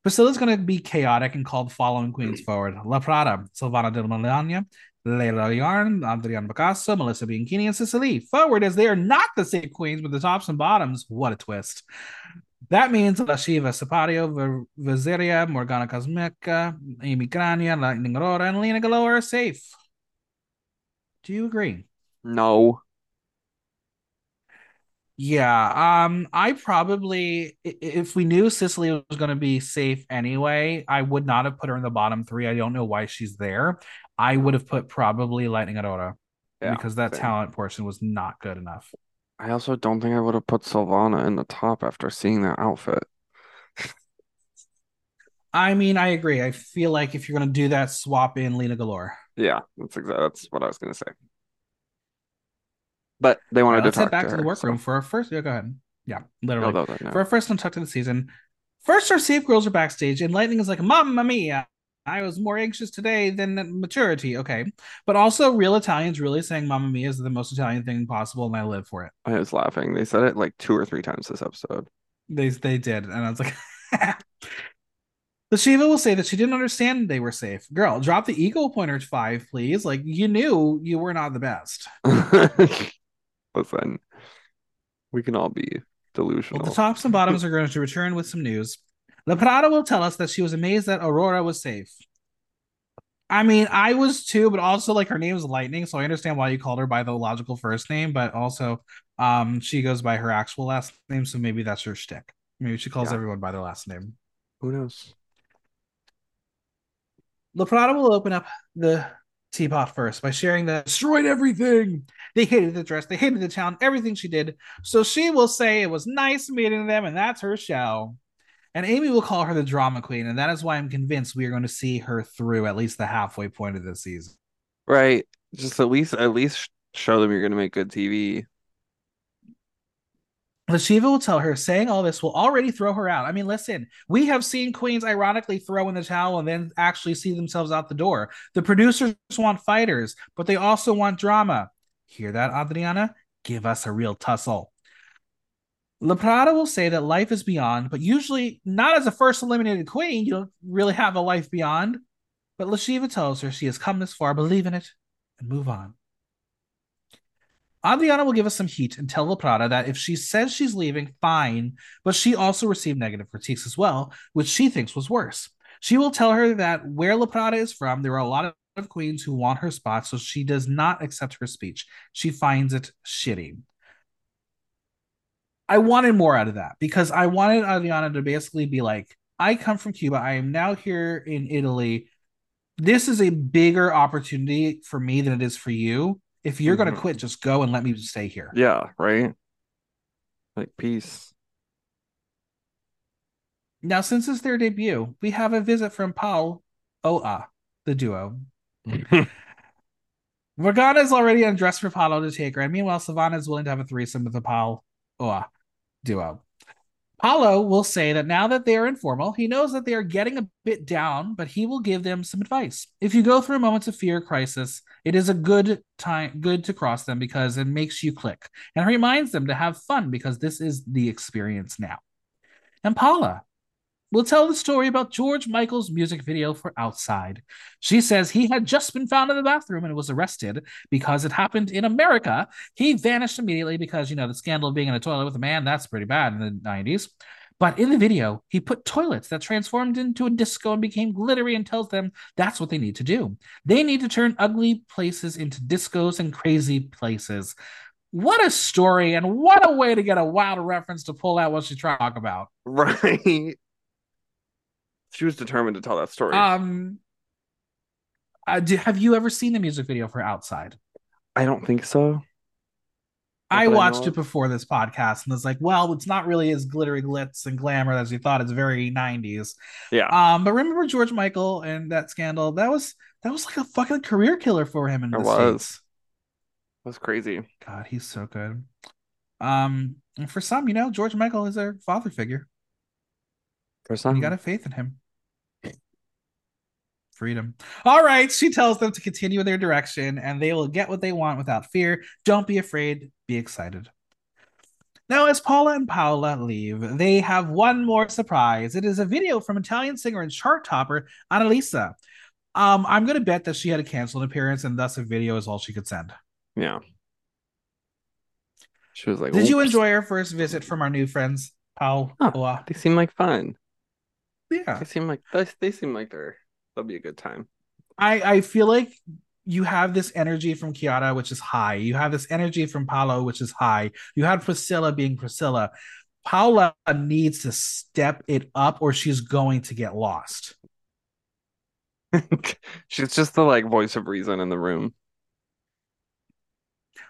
Priscilla's going to be chaotic and call the following queens [clears throat] forward La Prada, Silvana de Magliana, Leila Yarn, Adriana Picasso, Melissa Bianchini, and Cicely. Forward as they are not the same queens but the tops and bottoms. What a twist. That means La Shiva Sypario, Vezirja, Morgana Cosmica, Amy Grania, Lightning Aurora, and Lina Galore are safe. Do you agree? No. Yeah, um, I probably if we knew Cicely was going to be safe anyway, I would not have put her in the bottom three. I don't know why she's there. I would have put probably Lightning Aurora Yeah, because that same. talent portion was not good enough. I also don't think I would have put Silvana in the top after seeing that outfit. [laughs] I mean, I agree. I feel like if you're going to do that, swap in Lina Galore. Yeah, that's exactly that's what I was gonna say. But they wanted right, uh, to let's head back to to the workroom so- for our first. Yeah, go ahead. Yeah, literally. no, no, no. For our first untucked of the season. First, our safe girls are backstage, and Lightning is like, Mamma mia. I was more anxious today than maturity. Okay. But also, real Italians really saying Mamma mia is the most Italian thing possible, and I live for it. I was laughing. They said it like two or three times this episode. They, they did. And I was like, [laughs] The Shiva will say that she didn't understand they were safe. Girl, drop the ego pointer to five, please. Like, you knew you were not the best. [laughs] Listen, we can all be Well, delusional. the tops and bottoms are going to return with some news. La Prada will tell us that she was amazed that Aurora was safe. I mean, I was too, but also like her name is Lightning, so I understand why you called her by the logical first name, but also um she goes by her actual last name, so maybe that's her shtick. Maybe she calls Yeah. everyone by their last name. Who knows? La Prada will open up the teapot first by sharing that destroyed everything. They hated the dress, they hated the town, everything she did. So she will say it was nice meeting them, and that's her show. And Amy will call her the drama queen, and that is why I'm convinced we are going to see her through at least the halfway point of this season. Right. Just at least at least show them you're gonna make good TV. The Shiva will tell her saying all this will already throw her out. I mean, listen, we have seen queens ironically throw in the towel and then actually see themselves out the door. The producers want fighters, but they also want drama. Hear that, Adriana? Give us a real tussle. La Prada will say that life is beyond, but usually not as a first eliminated queen. You don't really have a life beyond. But La Shiva tells her she has come this far, believe in it, and move on. Adriana will give us some heat and tell La Prada that if she says she's leaving, fine, but she also received negative critiques as well, which she thinks was worse. She will tell her that where La Prada is from, there are a lot of queens who want her spot, so she does not accept her speech. She finds it shitty. I wanted more out of that because I wanted Adriana to basically be like, I come from Cuba. I am now here in Italy. This is a bigger opportunity for me than it is for you. If you're going Mhm. to quit, just go and let me stay here. Yeah, right? Like peace. Now, since it's their debut, we have a visit from Paul Oa, the duo. [laughs] Morgana is already undressed for Paolo to take her, and meanwhile, Savannah is willing to have a threesome with the Paul Oa duo. Paulo will say that now that they are informal, he knows that they are getting a bit down, but he will give them some advice. If you go through moments of fear crisis, it is a good time good to cross them because it makes you click and reminds them to have fun because this is the experience now. And Paula will tell the story about George Michael's music video for Outside. She says he had just been found in the bathroom and was arrested because it happened in America. He vanished immediately because, you know, the scandal of being in a toilet with a man, that's pretty bad in the 90s. But in the video, he put toilets that transformed into a disco and became glittery and tells them that's what they need to do. They need to turn ugly places into discos and crazy places. What a story, and what a way to get a wild reference to pull out what she's trying to talk about. [laughs] Right. She was determined to tell that story. Um, uh, do, have you ever seen the music video for Outside? I don't think so. I watched know it before this podcast and was like, well, it's not really as glittery glitz and glamour as we thought. It's very 90s. Yeah. Um, but remember George Michael and that scandal? That was that was like a fucking career killer for him in It the was. States. It was crazy. God, he's so good. Um, and for some, you know, George Michael is their father figure. For some. you got a faith in him. Freedom. All right. She tells them to continue in their direction and they will get what they want without fear. Don't be afraid. Be excited. Now, as Paula and Paola leave, they have one more surprise. It is a video from Italian singer and chart topper Annalisa. Um, I'm going to bet that she had to cancel an appearance and thus a video is all she could send. Yeah. She was like, Did you enjoy our first visit from our new friends, Paola? They seem like fun. Yeah. They seem like they, they seem like they're they'll be a good time. I I feel like you have this energy from Chiara, which is high. You have this energy from Paolo, which is high. You had Priscilla being Priscilla. Paola needs to step it up, or she's going to get lost. [laughs] She's just the like voice of reason in the room.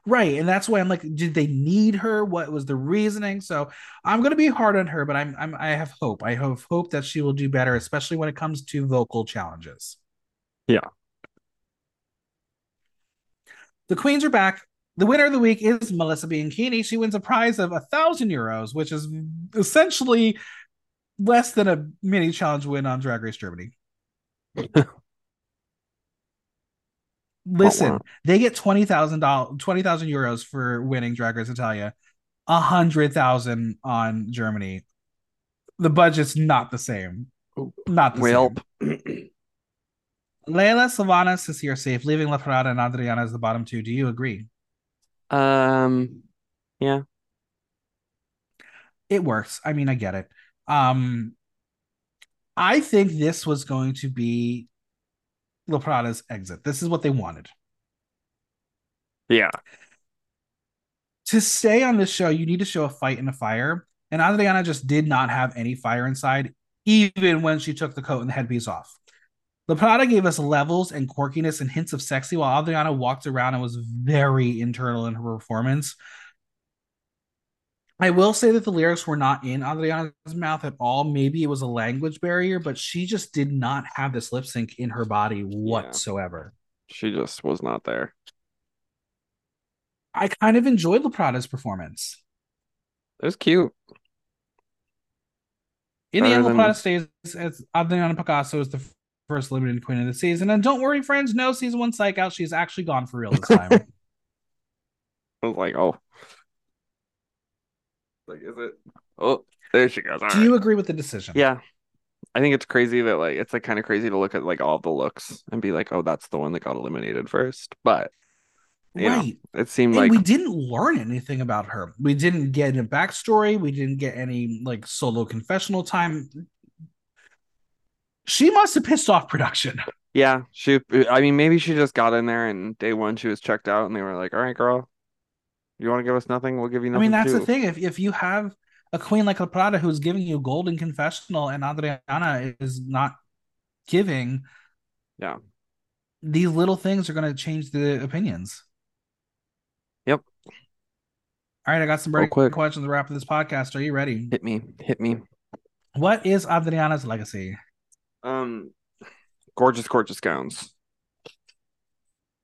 Right, and that's why I'm like, did they need her? What was the reasoning? So I'm gonna be hard on her, but I'm I'm I have hope. I have hope that she will do better, especially when it comes to vocal challenges. Yeah. The queens are back. The winner of the week is Melissa Bianchini. She wins a prize of a thousand euros, which is essentially less than a mini challenge win on Drag Race Germany. [laughs] Listen, wow. they get twenty thousand dollars, twenty thousand euros for winning Drag Race Italia, a hundred thousand on Germany. The budget's not the same. Not the Well, same. [clears throat] Leila, Silvana, Ceci here safe, leaving La Prada and Adriana as the bottom two. Do you agree? um, yeah, It works. I mean, I get it. Um, I think this was going to be La Prada's exit. This is what they wanted. yeah, to stay on this show, you need to show a fight and a fire. And Adriana just did not have any fire inside, even when she took the coat and the headpiece off. La Prada gave us levels and quirkiness and hints of sexy, while Adriana walked around and was very internal in her performance. I will say that the lyrics were not in Adriana's mouth at all. Maybe it was a language barrier, but she just did not have this lip sync in her body whatsoever. she just was not there. I kind of enjoyed La Prada's performance. It was cute. In the end, La than- stays as Adriana Picasso is the first limited queen of the season. And don't worry, friends, no season one psych out. She's actually gone for real this time. [laughs] I was like, oh, like, is it? Oh, there she goes. All Do right. you agree with the decision? Yeah. I think it's crazy that like it's like kind of crazy to look at like all the looks and be like, oh, that's the one that got eliminated first. But you know, Right. it seemed And like we didn't learn anything about her. We didn't get a backstory. We didn't get any like solo confessional time. She must have pissed off production. yeah, she I mean maybe she just got in there and day one she was checked out and they were like, all right, girl, you want to give us nothing? We'll give you nothing. I mean, that's too. the thing. If if you have a queen like La Prada who's giving you golden confessional and Adriana is not giving, Yeah. these little things are going to change the opinions. Yep. All right, I got some burning quick. questions to wrap up this podcast. Are you ready? Hit me, hit me. What is Adriana's legacy? Um, gorgeous, gorgeous gowns.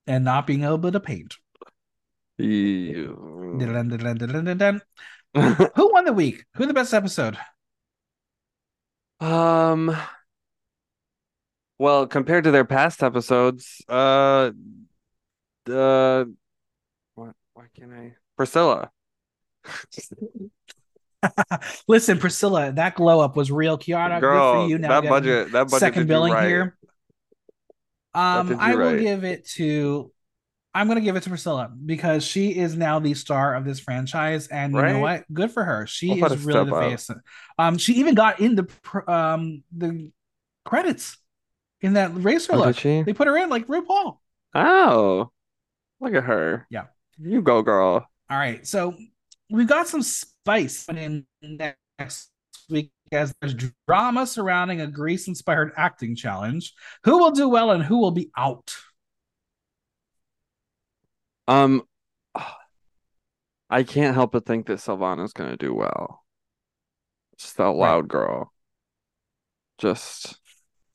And not being able to paint. Dun-dun-dun-dun-dun-dun-dun. Who won the week? Who the best episode? Um, well, compared to their past episodes, uh, uh, what, why can't I? Priscilla. [laughs] Listen, Priscilla, that glow up was real. Chiara, Girl, good for you. Now that budget, that budget second billing right. here. Um, I will right. give it to. I'm gonna give it to Priscilla because she is now the star of this franchise, and you know what? Good for her. She I'll is really the up. face. Um, she even got in the um the credits in that racer Oh, look. did she? They put her in like RuPaul. Oh, look at her. Yeah. You go, girl. All right, so we've got some spice in next week as there's drama surrounding a Grease-inspired acting challenge. Who will do well and who will be out? Um, I can't help but think that Silvana's gonna do well. Just that loud girl. Just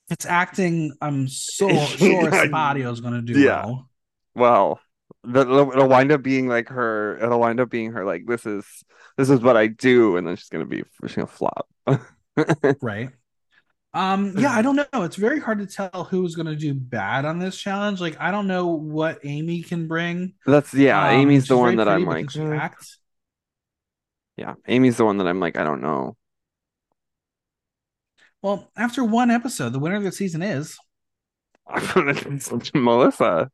It's acting. I'm so [laughs] sure Spadio is going to do Yeah. well. well, that it'll, it'll wind up being like her. It'll wind up being her like this is this is what I do, and then she's gonna be she's gonna flop. [laughs] right? Um, [clears throat] yeah, I don't know. It's very hard to tell who's going to do bad on this challenge. Like, I don't know what Amy can bring. That's yeah. Um, Amy's the one that I'm like. Yeah, Amy's the one that I'm like. I don't know. Well, after one episode, the winner of the season is I'm gonna think Melissa.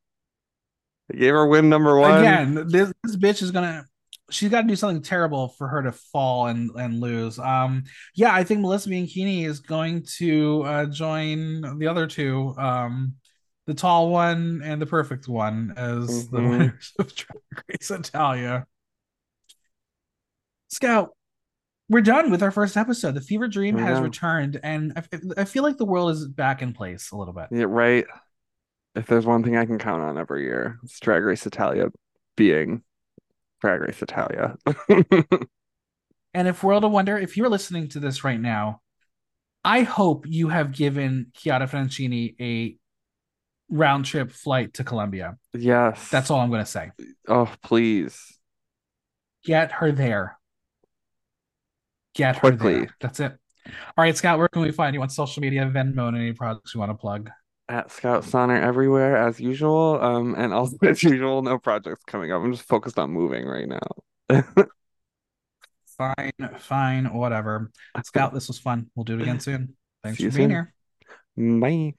They gave her win number one. again. This, this bitch is gonna. She's got to do something terrible for her to fall and and lose. Um, yeah, I think Melissa Bianchini is going to uh, join the other two. Um, the tall one and the perfect one as the Mhm. winners of Drag Race Italia. Scout, we're done with our first episode. The fever dream has returned, and I, I feel like the world is back in place a little bit. Yeah, right. If there's one thing I can count on every year, it's Drag Race Italia being Drag Race Italia. And if World of Wonder, if you're listening to this right now, I hope you have given Chiara Francini a round trip flight to Colombia. Yes. That's all I'm going to say. Oh, please. Get her there. Get her Quickly. there. That's it. All right, Scott, where can we find you on social media, Venmo, and any products you want to plug? At Scout Sonner everywhere as usual. Um, and [laughs] also as usual, no projects coming up. I'm just focused on moving right now. [laughs] Fine, fine, whatever. Scout, this was fun. We'll do it again soon. [laughs] Thanks See for being soon. here. Bye.